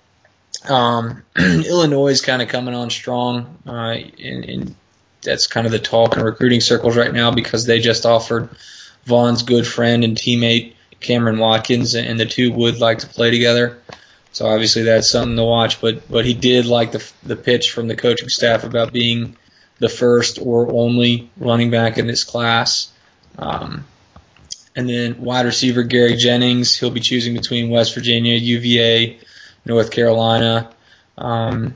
Um, Illinois is kind of coming on strong, uh, and, and that's kind of the talk in recruiting circles right now because they just offered Vaughn's good friend and teammate Cameron Watkins, and the two would like to play together. So obviously that's something to watch. But but he did like the the pitch from the coaching staff about being the first or only running back in this class. Um, and then wide receiver Gary Jennings, he'll be choosing between West Virginia, UVA, North Carolina. Um,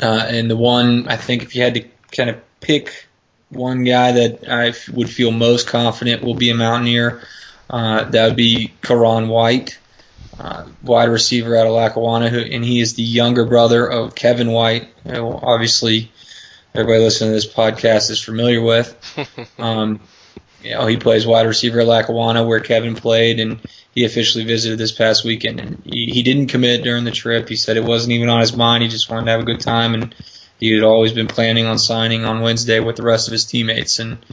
uh, and the one, I think if you had to kind of pick one guy that I f- would feel most confident will be a Mountaineer, uh, that would be Ka'Raun White, uh, wide receiver out of Lackawanna, who, and he is the younger brother of Kevin White, who obviously everybody listening to this podcast is familiar with. Um, you know, he plays wide receiver at Lackawanna where Kevin played, and he officially visited this past weekend, and he, he didn't commit during the trip. He said it wasn't even on his mind. He just wanted to have a good time, and he had always been planning on signing on Wednesday with the rest of his teammates. And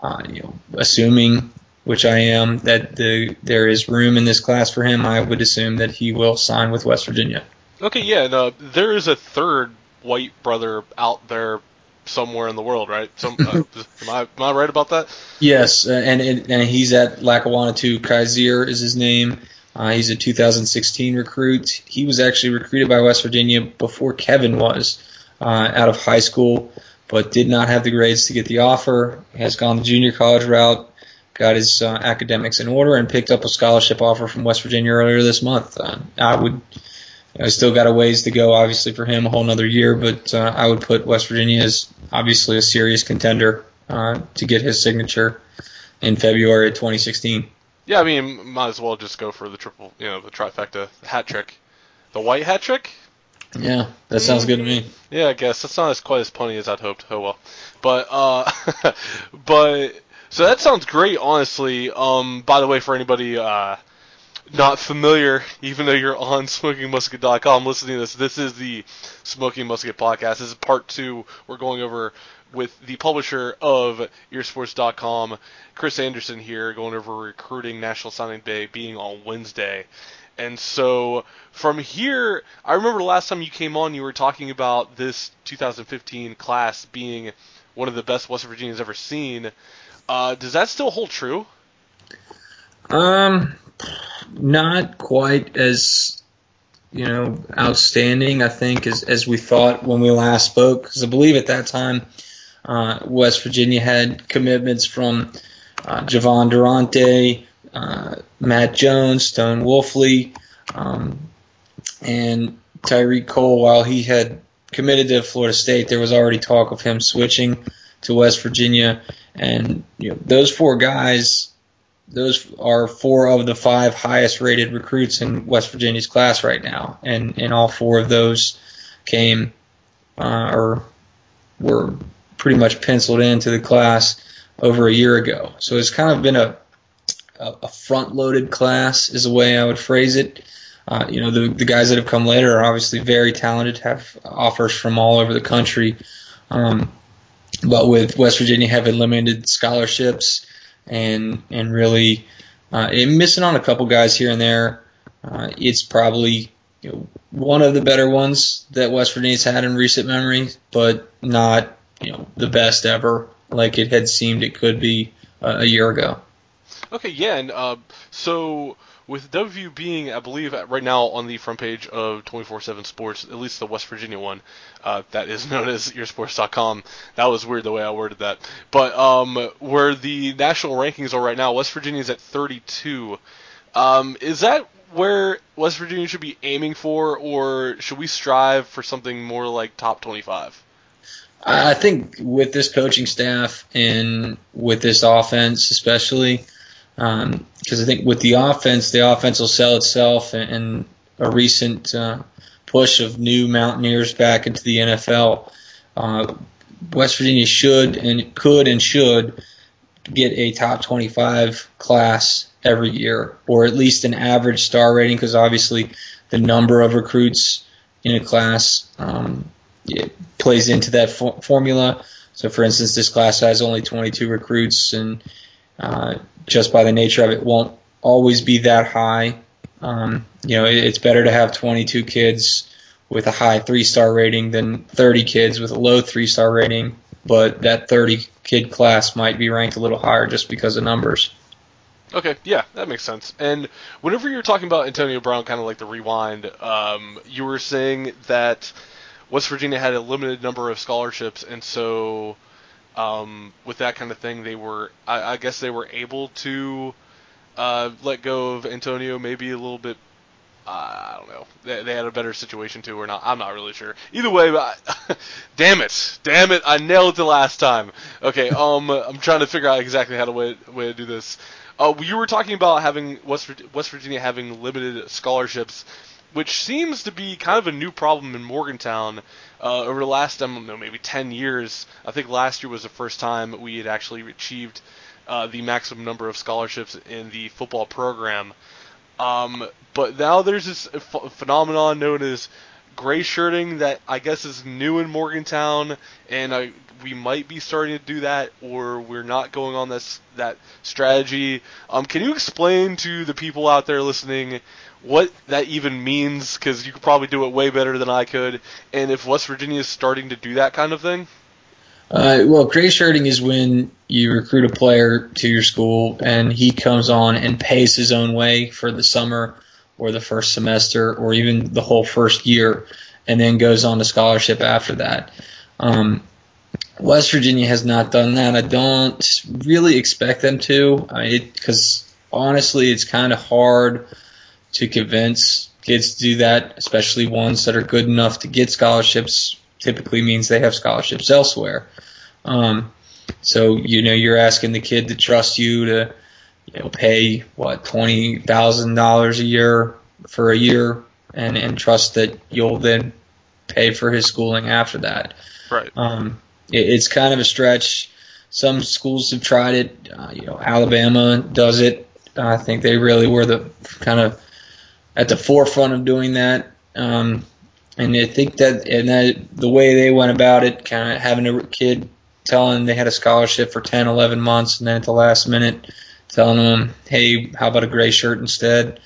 uh, you know, assuming, which I am, that the there is room in this class for him, I would assume that he will sign with West Virginia. Okay, yeah, and uh, there is a third white brother out there somewhere in the world, right? Some, uh, am, I, am I right about that? Yes, uh, and and, and he's at Lackawanna too. Kyzir is his name. Uh, he's a 2016 recruit. He was actually recruited by West Virginia before Kevin was uh, out of high school, but did not have the grades to get the offer. Has gone the junior college route, got his uh, academics in order, and picked up a scholarship offer from West Virginia earlier this month. Uh, I would I still got a ways to go, obviously, for him, a whole another year, but uh, I would put West Virginia as obviously a serious contender uh, to get his signature in February of 2016. Yeah, I mean, might as well just go for the triple, you know, the trifecta hat trick. The white hat trick? Yeah, that sounds good to me. Yeah, I guess that's not as quite as punny as I'd hoped. Oh well, but uh, but so that sounds great, honestly. Um, by the way, for anybody uh not familiar, even though you're on SmokingMusket.com listening to this, this is the Smoking Musket podcast. This is part two. We're going over with the publisher of EerSports.com, Chris Anderson here, going over recruiting National Signing Day being on Wednesday. And so from here, I remember last time you came on, you were talking about this 2015 class being one of the best West Virginia's ever seen. Uh, does that still hold true? Um, not quite as you know outstanding, I think, as as we thought when we last spoke. Because I believe at that time, uh, West Virginia had commitments from uh, Jovon Durante, uh, Matt Jones, Stone Wolfley, um, and Tyreek Cole. While he had committed to Florida State, there was already talk of him switching to West Virginia, and you know those four guys those are four of the five highest rated recruits in West Virginia's class right now, and and all four of those came uh, or were pretty much penciled into the class over a year ago. So it's kind of been a a front loaded class is the way I would phrase it. Uh, you know, the, the guys that have come later are obviously very talented, have offers from all over the country. Um, but with West Virginia having limited scholarships, and and really uh, and missing on a couple guys here and there. Uh, it's probably you know, one of the better ones that West Virginia's had in recent memory, but not you know the best ever like it had seemed it could be uh, a year ago. Okay, yeah, and uh, so with W being, I believe, right now on the front page of 24/7 Sports, at least the West Virginia one, uh, that is known as EerSports.com. That was weird the way I worded that. But um, where the national rankings are right now, West Virginia is at 32. Um, is that where West Virginia should be aiming for, or should we strive for something more like top 25? I think with this coaching staff and with this offense, especially, because um, I think with the offense, the offense will sell itself, and, and a recent uh, push of new Mountaineers back into the NFL, uh, West Virginia should and could and should get a top 25 class every year, or at least an average star rating, because obviously the number of recruits in a class um, plays into that fo- formula. So, for instance, this class has only 22 recruits, and uh, just by the nature of it, won't always be that high. Um, you know, it, it's better to have 22 kids with a high three star rating than 30 kids with a low three star rating, but that 30 kid class might be ranked a little higher just because of numbers. Okay, yeah, that makes sense. And whenever you were talking about Antonio Brown, kind of like the rewind, um, you were saying that West Virginia had a limited number of scholarships, and so um, with that kind of thing, they were, I, I guess, they were able to uh, let go of Antonio maybe a little bit. Uh, I don't know. They, they, had a better situation too, or not. I'm not really sure. Either way, I, damn it, damn it, I nailed the last time. Okay, um, I'm trying to figure out exactly how to way, way to do this. Uh, you were talking about having West West Virginia having limited scholarships, which seems to be kind of a new problem in Morgantown uh, over the last, I don't know, maybe 10 years. I think last year was the first time we had actually achieved uh, the maximum number of scholarships in the football program. Um, but now there's this ph- phenomenon known as gray shirting that I guess is new in Morgantown, and I, we might be starting to do that, or we're not going on this that strategy. Um, can you explain to the people out there listening what that even means? Because you could probably do it way better than I could, and if West Virginia is starting to do that kind of thing. Uh, well, gray shirting is when you recruit a player to your school and he comes on and pays his own way for the summer or the first semester or even the whole first year and then goes on to scholarship after that. Um, West Virginia has not done that. I don't really expect them to because honestly, it's kind of hard to convince kids to do that, especially ones that are good enough to get scholarships. Typically means they have scholarships elsewhere. Um, so you know you're asking the kid to trust you to you know pay what twenty thousand dollars a year for a year and and trust that you'll then pay for his schooling after that. Right. Um, it, it's kind of a stretch. Some schools have tried it. Uh, you know, Alabama does it. I think they really were the kind of at the forefront of doing that. Um, and I think that and that the way they went about it, kind of having a kid telling they had a scholarship for 10, 11 months, and then at the last minute telling them, hey, how about a gray shirt instead,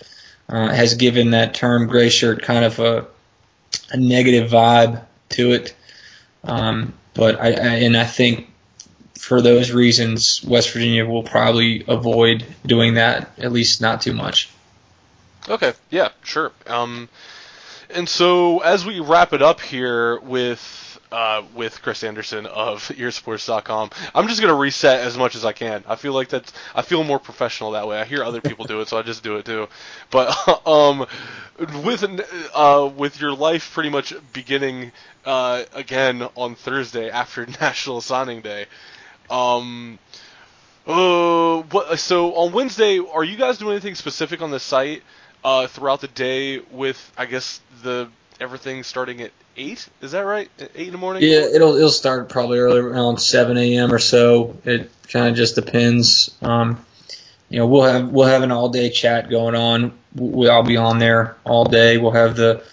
uh, has given that term gray shirt kind of a, a negative vibe to it. Um, but I, I and I think for those reasons, West Virginia will probably avoid doing that, at least not too much. Okay, yeah, sure. Um, and so as we wrap it up here with uh, with Chris Anderson of EerSports.com, I'm just gonna reset as much as I can. I feel like that's I feel more professional that way. I hear other people do it, so I just do it too. But um, with uh, with your life pretty much beginning uh, again on Thursday after National Signing Day. Um, uh, what, so on Wednesday, are you guys doing anything specific on the site uh, throughout the day? With I guess the everything starting at eight. Is that right? At eight in the morning. Yeah, it'll it'll start probably early around seven a.m. or so. It kind of just depends. Um, you know, we'll have we'll have an all day chat going on. We, I'll be on there all day. We'll have the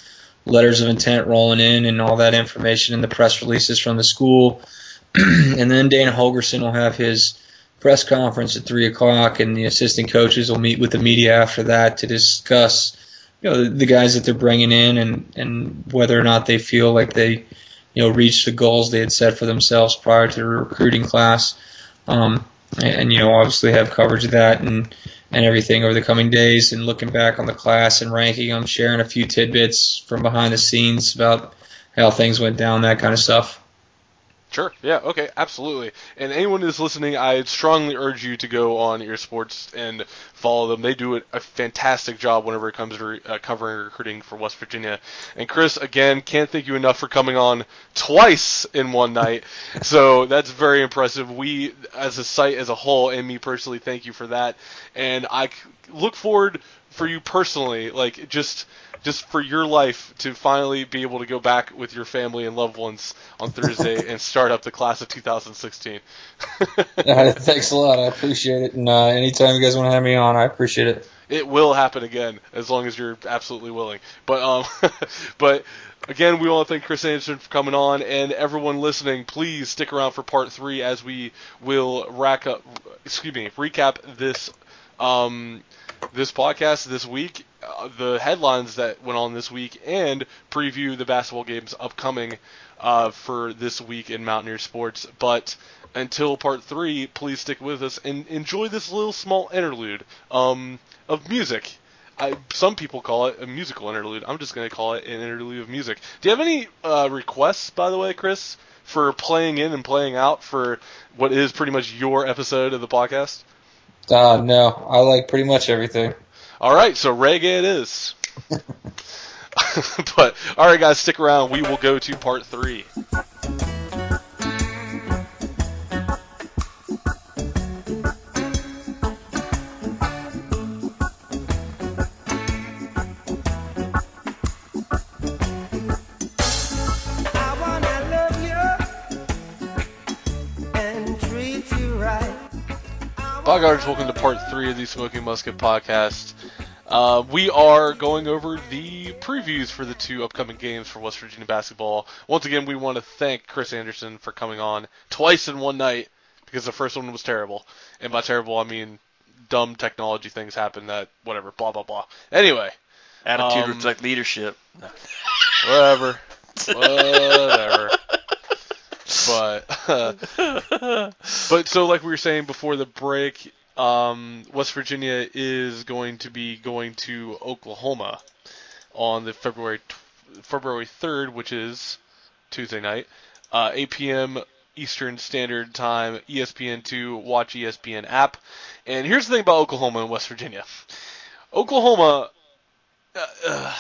letters of intent rolling in and all that information and the press releases from the school. and then Dana Holgorsen will have his press conference at three o'clock, and the assistant coaches will meet with the media after that to discuss, you know, the, guys that they're bringing in and and whether or not they feel like they, you know, reached the goals they had set for themselves prior to the recruiting class. Um, and, and you know, obviously have coverage of that and and everything over the coming days, and looking back on the class and ranking them, sharing a few tidbits from behind the scenes about how things went down, that kind of stuff. Sure. Yeah. Okay. Absolutely. And anyone who's listening, I strongly urge you to go on EerSports and follow them. They do a fantastic job whenever it comes to re- uh, covering recruiting for West Virginia. And Chris, again, can't thank you enough for coming on twice in one night. so that's very impressive. We, as a site as a whole, and me personally, thank you for that. And I look forward for you personally, like just just for your life to finally be able to go back with your family and loved ones on Thursday and start up the class of 2016. uh, thanks a lot. I appreciate it. And uh, anytime you guys want to have me on, I appreciate it. It will happen again as long as you're absolutely willing. But um, but again, we want to thank Chris Anderson for coming on, and everyone listening, please stick around for part three as we will rack up, excuse me, recap this um, this podcast this week, uh, the headlines that went on this week, and preview the basketball games upcoming uh, for this week in Mountaineer Sports. But until part three, please stick with us and enjoy this little small interlude um, of music. I, some people call it a musical interlude. I'm just going to call it an interlude of music. Do you have any uh, requests, by the way, Chris, for playing in and playing out for what is pretty much your episode of the podcast? Uh, no, I like pretty much everything. All right, so reggae it is. but all right, guys, stick around. We will go to part three. Boggars, welcome to part three of the Smoking Musket podcast. Uh, we are going over the previews for the two upcoming games for West Virginia basketball. Once again, we want to thank Chris Anderson for coming on twice in one night because the first one was terrible. And by terrible, I mean dumb technology things happen that whatever, blah blah blah. Anyway, Attitude Um, reflect leadership. Whatever, whatever. But but so like we were saying before the break, um, West Virginia is going to be going to Oklahoma on the February February third, which is Tuesday night, uh, 8 p.m. Eastern Standard Time, ESPN two, watch ESPN app. And here's the thing about Oklahoma and West Virginia. Oklahoma, uh, uh,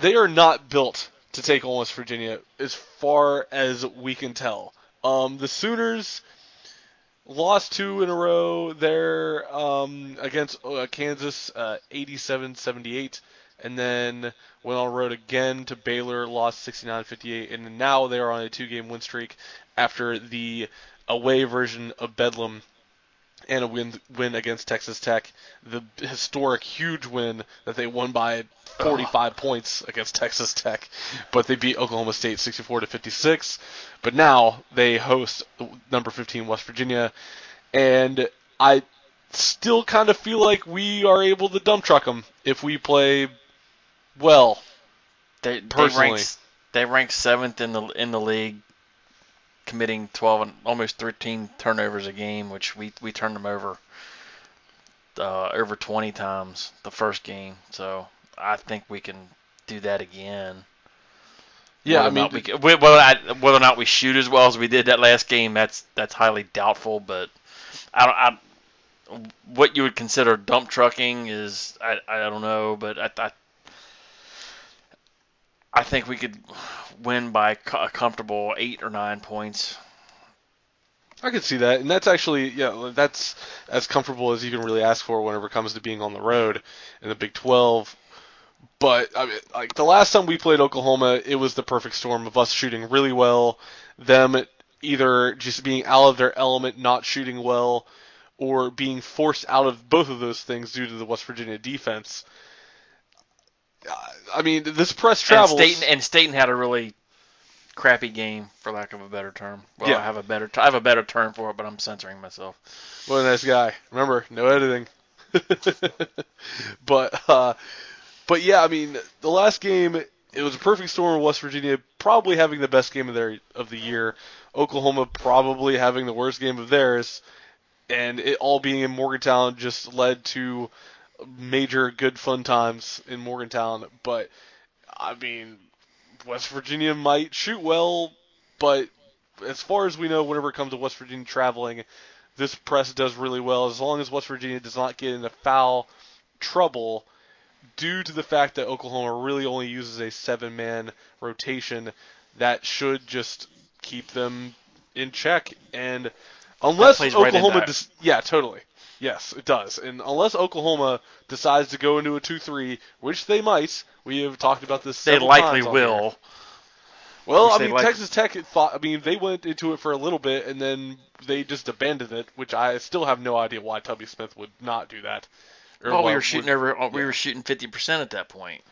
they are not built to take on West Virginia as far as we can tell. Um, the Sooners lost two in a row there um, against uh, Kansas, uh, 87-78, and then went on the road again to Baylor, lost 69-58, and now they are on a two-game win streak after the away version of Bedlam and a win win against Texas Tech, the historic huge win that they won by 45 points against Texas Tech, but they beat Oklahoma State 64 to 56. But now they host number 15 West Virginia, and I still kind of feel like we are able to dump truck them if we play well. They, they Personally. rank they rank seventh in the in the league, committing 12 and almost 13 turnovers a game, which we we turned them over uh, over 20 times the first game. So I think we can do that again. Yeah, Whether I mean, we whether, I, whether or not we shoot as well as we did that last game, that's that's highly doubtful. But I don't. I, what you would consider dump trucking is I, I don't know, but I, I I think we could win by a comfortable eight or nine points. I could see that, and that's actually yeah, that's as comfortable as you can really ask for whenever it comes to being on the road in the Big 12. But I mean, like the last time we played Oklahoma, it was the perfect storm of us shooting really well, them either just being out of their element, not shooting well, or being forced out of both of those things due to the West Virginia defense. I mean, this press travels. And Staten and Staten had a really crappy game, for lack of a better term. Well, Yeah. I have a better t- I have a better term for it, but I'm censoring myself. What a nice guy. Remember, no editing. but uh, but yeah, I mean, the last game it was a perfect storm of West Virginia probably having the best game of their of the year, Oklahoma probably having the worst game of theirs, and it all being in Morgantown just led to major good fun times in Morgantown. But I mean, West Virginia might shoot well, but as far as we know, whenever it comes to West Virginia traveling, this press does really well. As long as West Virginia does not get into foul trouble due to the fact that Oklahoma really only uses a seven man rotation that should just keep them in check. And unless plays right Oklahoma dis- yeah totally yes it does and unless Oklahoma decides to go into a 2-3 which they might we have talked about this They likely times on here. will. Well, I mean, like- Texas Tech thought. I mean, they went into it for a little bit and then they just abandoned it, which I still have no idea why Tubby Smith would not do that. Or Well, we were shooting would- over. We were shooting 50% at that point.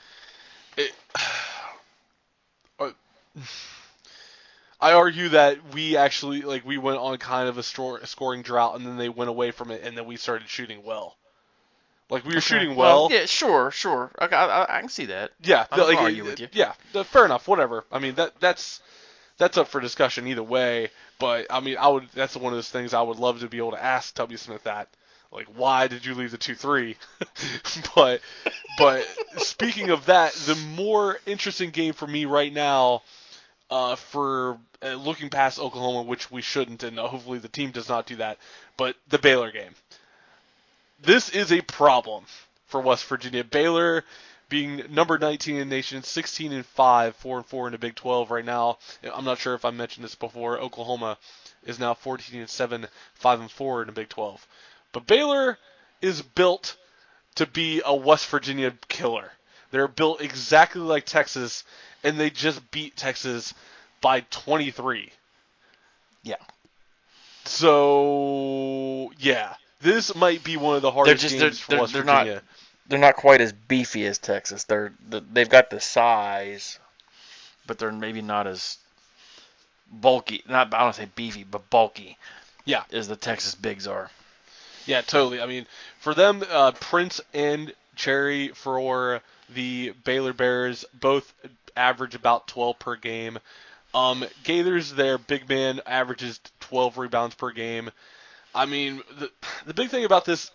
It, uh, I argue that we actually like we went on kind of a stor- scoring drought and then they went away from it and then we started shooting well. Like we were shooting well. yeah, sure, sure. I, I, I can see that. Yeah, I'm like, argue with you. Yeah, the- fair enough. Whatever. I mean that that's that's up for discussion either way. But I mean, I would. That's one of those things I would love to be able to ask W Smith that. Like, why did you leave the two three? but but speaking of that, the more interesting game for me right now, uh, for uh, looking past Oklahoma, which we shouldn't, and hopefully the team does not do that. But the Baylor game. This is a problem for West Virginia. Baylor being number 19 in the nation, 16 and 5, 4 and 4 in the Big 12 right now. I'm not sure if I mentioned this before. Oklahoma is now 14 and 7, 5 and 4 in the Big 12. But Baylor is built to be a West Virginia killer. They're built exactly like Texas, and they just beat Texas by 23. Yeah. So yeah, this might be one of the They're hardest just games they're, for they're, West they're Virginia. not they're not quite as beefy as Texas. They're they've got the size, but they're maybe not as bulky. Not I don't say beefy, but bulky. Yeah. as the Texas bigs are. Yeah, totally. I mean, for them, uh, Prince and Chery for the Baylor Bears both average about 12 per game. Um, Gathers, their big man, averages 12 rebounds per game. I mean, the, the big thing about this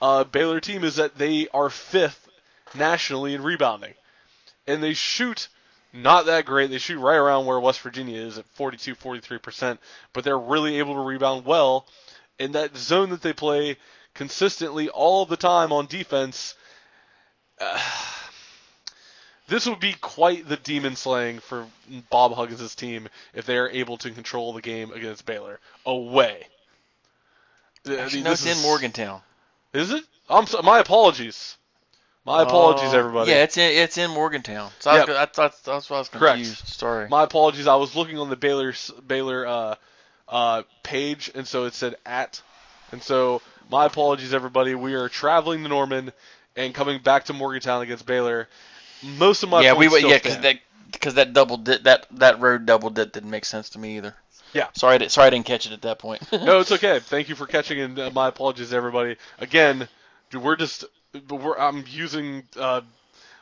uh, Baylor team is that they are fifth nationally in rebounding. And they shoot not that great. They shoot right around where West Virginia is at 42, 43%, but they're really able to rebound well. In that zone that they play consistently all the time on defense, uh, this would be quite the demon slaying for Bob Huggins' team if they are able to control the game against Baylor away. I mean, no, it's in Morgantown. Is it? I'm so, my apologies. My apologies, Oh, everybody. Yeah, it's in it's in Morgantown. So I Yep. was, that's, that's that's why I was Correct. confused. Sorry. My apologies. I was looking on the Baylor Baylor uh, uh, page, and so it said at, and so my apologies, everybody. We are traveling to Norman and coming back to Morgantown against Baylor. Most of my yeah, we yeah because that because that double dip that that road double dip didn't make sense to me either. Yeah. Sorry, I didn't, sorry I didn't catch it at that point. no, it's okay. Thank you for catching, and uh, my apologies, everybody. Again, dude, we're just, we're, I'm using uh,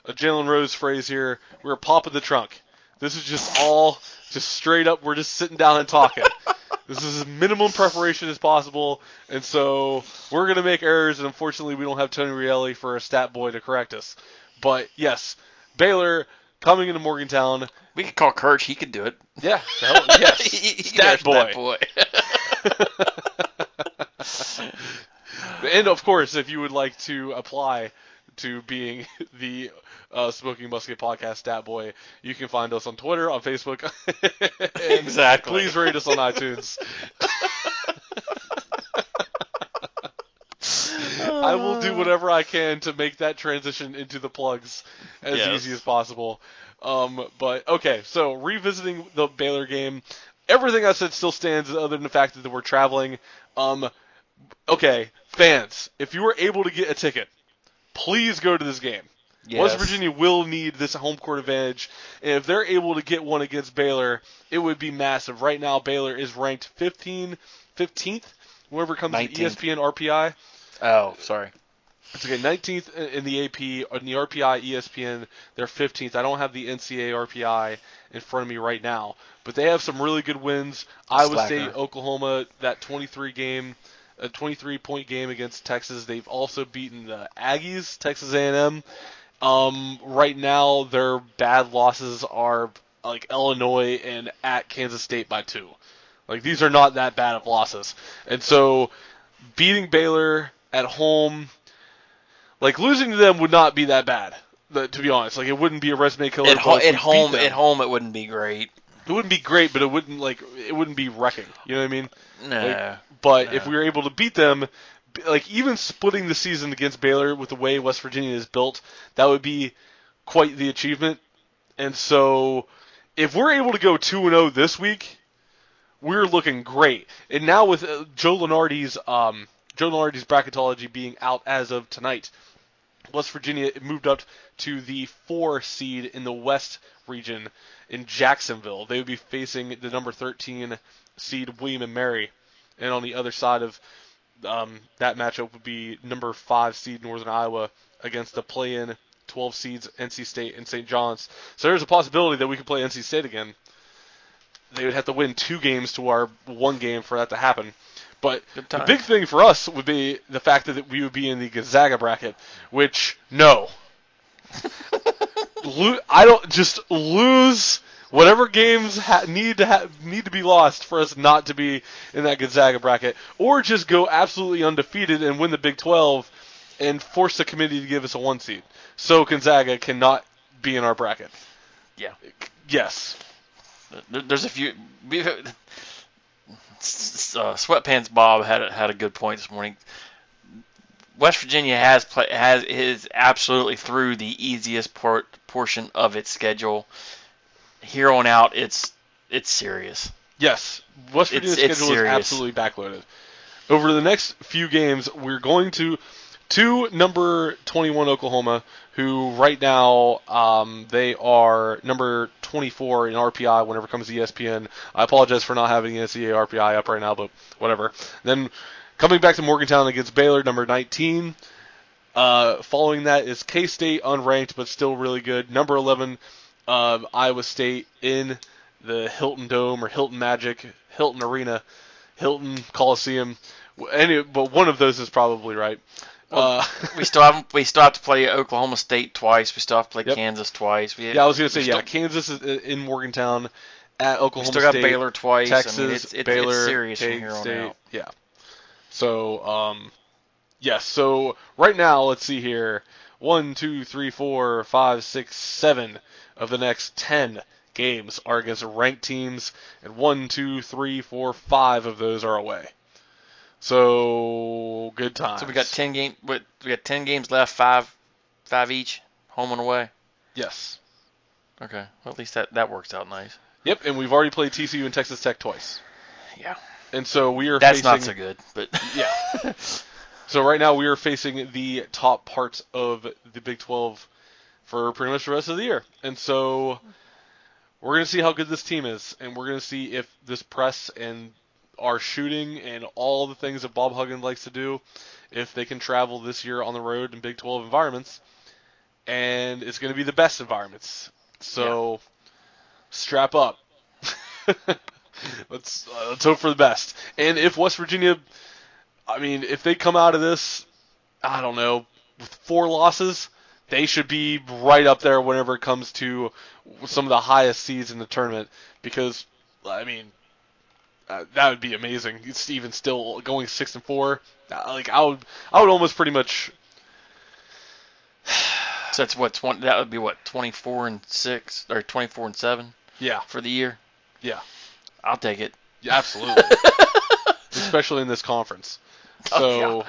a Jalen Rose phrase here. We're popping the trunk. This is just all, just straight up. We're just sitting down and talking. this is as minimum preparation as possible, and so we're gonna make errors. And unfortunately, we don't have Tony Rielli for a stat boy to correct us. But yes, Baylor coming into Morgantown. we could call Kirch. He could do it. Yeah, hell, yes, He- he stat boy. stat boy. and of course, if you would like to apply to being the uh, Smoking Musket Podcast Stat Boy, you can find us on Twitter, on Facebook. Exactly. Please rate us on iTunes. I will do whatever I can to make that transition into the plugs as Yes. easy as possible. Um, but okay, so revisiting the Baylor game, everything I said still stands, other than the fact that we're traveling. Um, okay, fans, if you were able to get a ticket, please go to this game. West Virginia will need this home court advantage, and if they're able to get one against Baylor, it would be massive. Right now, Baylor is ranked 15, 15th, whenever it comes 19th. to ESPN RPI. Oh, sorry. It's okay, 19th in the AP, in the RPI, ESPN, they're 15th. I don't have the NCAA RPI in front of me right now, but they have some really good wins. Iowa Slacker. State, Oklahoma, that 23 game, a 23 point game against Texas. They've also beaten the Aggies, Texas A&M. Um, right now, their bad losses are like Illinois and at Kansas State by two. Like these are not that bad of losses, and so beating Baylor at home, like losing to them would not be that bad. the- To be honest, like it wouldn't be a resume killer. At, ho- at home, at home, it wouldn't be great. It wouldn't be great, but it wouldn't like it wouldn't be wrecking. You know what I mean? No. Like, but no. if we were able to beat them, like even splitting the season against Baylor with the way West Virginia is built, that would be quite the achievement. And so, if we're able to go two and zero this week, we're looking great. And now with uh, Joe Lunardi's um, Joe Lunardi's bracketology being out as of tonight, West Virginia moved up to the four seed in the West region in Jacksonville. They would be facing the number 13 seed William and Mary, and on the other side of um, that matchup would be number five seed Northern Iowa against the play-in 12 seeds NC State and St. John's. So there's a possibility that we could play NC State again. They would have to win two games to our one game for that to happen. But the big thing for us would be the fact that we would be in the Gonzaga bracket, which no, Lo- I don't just lose whatever games ha- need to ha- need to be lost for us not to be in that Gonzaga bracket, or just go absolutely undefeated and win the Big 12 and force the committee to give us a one seed, so Gonzaga cannot be in our bracket. Yeah. Yes. There's a few. Uh, Sweatpants Bob had a, had a good point this morning. West Virginia has play, has is absolutely through the easiest part portion of its schedule. Here on out, it's it's serious. Yes, West Virginia's it's schedule serious. is absolutely backloaded. over the next few games, we're going to to number 21 Oklahoma, who right now um, they are number 24 in RPI whenever it comes to ESPN. I apologize for not having the NCAA RPI up right now, but whatever. Then coming back to Morgantown against Baylor, number 19. Uh, following that is K State, unranked but still really good. Number 11, uh, Iowa State in the Hilton Dome or Hilton Magic, Hilton Arena, Hilton Coliseum. Any, but one of those is probably right. Uh, we still have we still have to play Oklahoma State twice. We still have to play Yep. Kansas twice. We, yeah, I was gonna say yeah. still- Kansas is in Morgantown, at Oklahoma State. We still got State, Baylor twice. Texas, I mean, it's, it's, Baylor, it's serious from here on State. out. Yeah. So, um, yes. so right now, let's see here. One, two, three, four, five, six, seven of the next ten games are against ranked teams, and one, two, three, four, five of those are away. So good times. So we got ten game. What we got ten games left. Five, five each, home and away. Yes. Okay. Well, at least that that works out nice. Yep, and we've already played TCU and Texas Tech twice, Yeah. and so we are That's facing. not so good, but Yeah. so right now we are facing the top parts of the Big 12 for pretty much the rest of the year. And so we're going to see how good this team is and we're going to see if this press and our shooting and all the things that Bob Huggins likes to do if they can travel this year on the road in Big 12 environments and it's going to be the best environments. So strap up. let's uh, let's hope for the best. And if West Virginia I mean, if they come out of this, I don't know, with four losses, they should be right up there whenever it comes to some of the highest seeds in the tournament. Because, I mean, uh, that would be amazing. It's even still going six and four. Uh, like I would, I would almost pretty much. so that's what twenty. That would be what twenty four and six or twenty four and seven Yeah, for the year. yeah, I'll take it. yeah absolutely. Especially in this conference. So, Oh, yeah.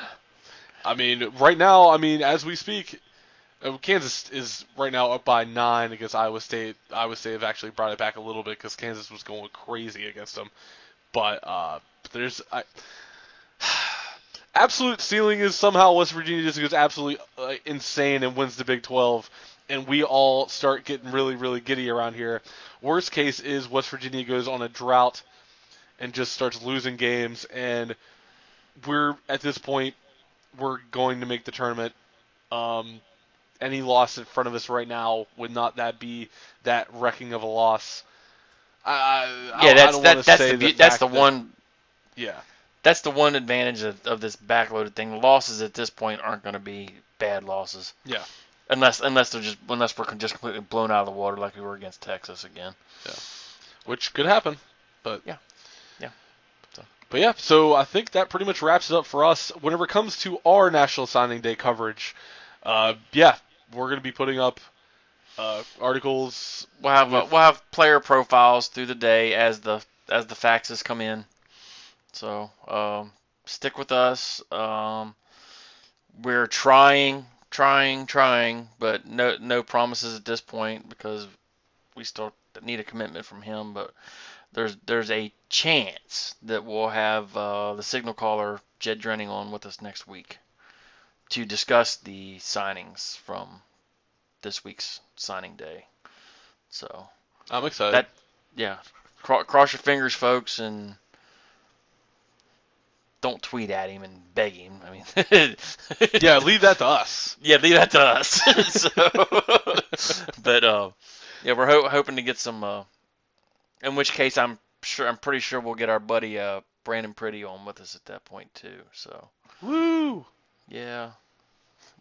I mean, right now, I mean, as we speak, uh, Kansas is right now up by nine against Iowa State. Iowa State have actually brought it back a little bit because Kansas was going crazy against them. But uh, there's I, absolute ceiling is somehow West Virginia just goes absolutely uh, insane and wins the Big 12, and we all start getting really really giddy around here. Worst case is West Virginia goes on a drought and just starts losing games, and we're at this point we're going to make the tournament. Um, any loss in front of us right now would not that be that wrecking of a loss. I, I, Yeah, that's that, that's the, the that's the that- one Yeah, that's the one advantage of, of this backloaded thing. Losses at this point aren't going to be bad losses, yeah, unless unless they're just unless we're just completely blown out of the water like we were against Texas again. Yeah, which could happen, but. Yeah. But yeah, so I think that pretty much wraps it up for us. Whenever it comes to our National Signing Day coverage, uh, yeah, we're gonna be putting up uh, articles. We'll have uh, with- we'll have player profiles through the day as the as the faxes come in. So um, stick with us. Um, we're trying, trying, trying, but no no promises at this point because we still need a commitment from him. But there's there's a chance that we'll have uh, the signal caller Jed Drenning on with us next week to discuss the signings from this week's signing day. So I'm excited. that yeah, Cro- cross your fingers, folks, and don't tweet at him and beg him. I mean, yeah, leave that to us. yeah, leave that to us. so, but uh, yeah, we're ho- hoping to get some. Uh, in which case, I'm sure I'm pretty sure we'll get our buddy uh, Brandon Pretty on with us at that point too. So Woo! yeah,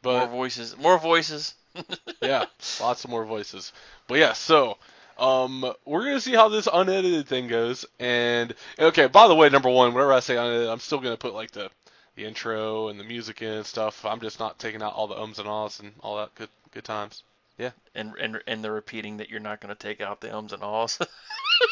But more voices, more voices. yeah, lots of more voices. But yeah, so um, we're gonna see how this unedited thing goes. And okay, by the way, number one, whenever I say unedited, I'm still gonna put like the the intro and the music in and stuff. I'm just not taking out all the ums and ahs and all that good good times. Yeah. And and and the repeating that you're not going to take out the ums and ahs.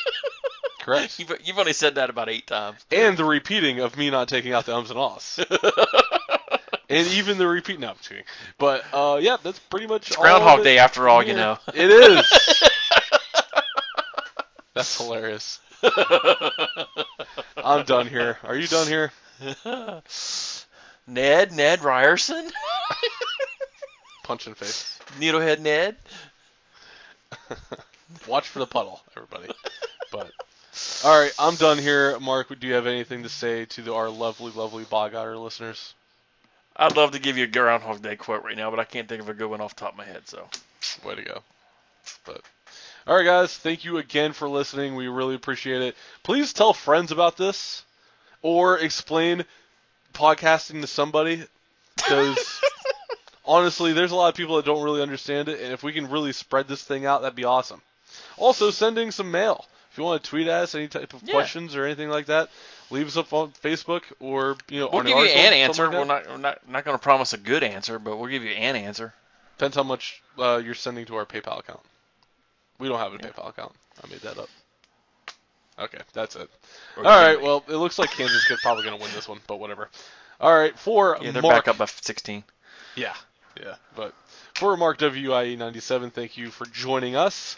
Correct. you've, you've only said that about eight times. and the repeating of me not taking out the ums and ahs. and even the repeat. No, I'm kidding. But uh, yeah, that's pretty much It's Groundhog Day after all, you know. It is. that's hilarious. I'm done here. Are you done here? Ned, Ned Ryerson, Punch in face. Needlehead Ned. Watch for the puddle, everybody. But all right, I'm done here. Mark, do you have anything to say to the, our lovely, lovely Bog Otter listeners? I'd love to give you a Groundhog Day quote right now, but I can't think of a good one off the top of my head. So Way to go. But all right, guys, thank you again for listening. We really appreciate it. Please tell friends about this, or explain podcasting to somebody, because honestly, there's a lot of people that don't really understand it, and if we can really spread this thing out, that'd be awesome. Also, sending some mail. If you want to tweet at us any type of Yeah. questions or anything like that, leave us up on Facebook or you know we'll give you an answer. like we're not we're not not going to promise a good answer, but we'll give you an answer. Depends how much uh, you're sending to our PayPal account. We don't have a PayPal account. I made that up. Okay, that's it. Or All right, well, it looks like Kansas is probably going to win this one, but whatever. All right, for Yeah, they're Mark, back up by 16. yeah, yeah, but for Mark WIE 97, thank you for joining us.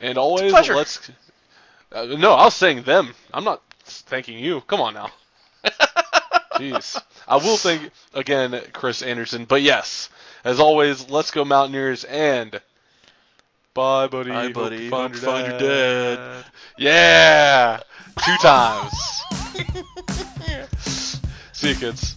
And always, let's. Uh, no, I was saying them. I'm not thanking you. Come on now. Jeez. I will thank again Chris Anderson, but yes, as always, let's go Mountaineers and bye, buddy. Bye, buddy. Hope your, you find your dad. Yeah, two times. See you, kids.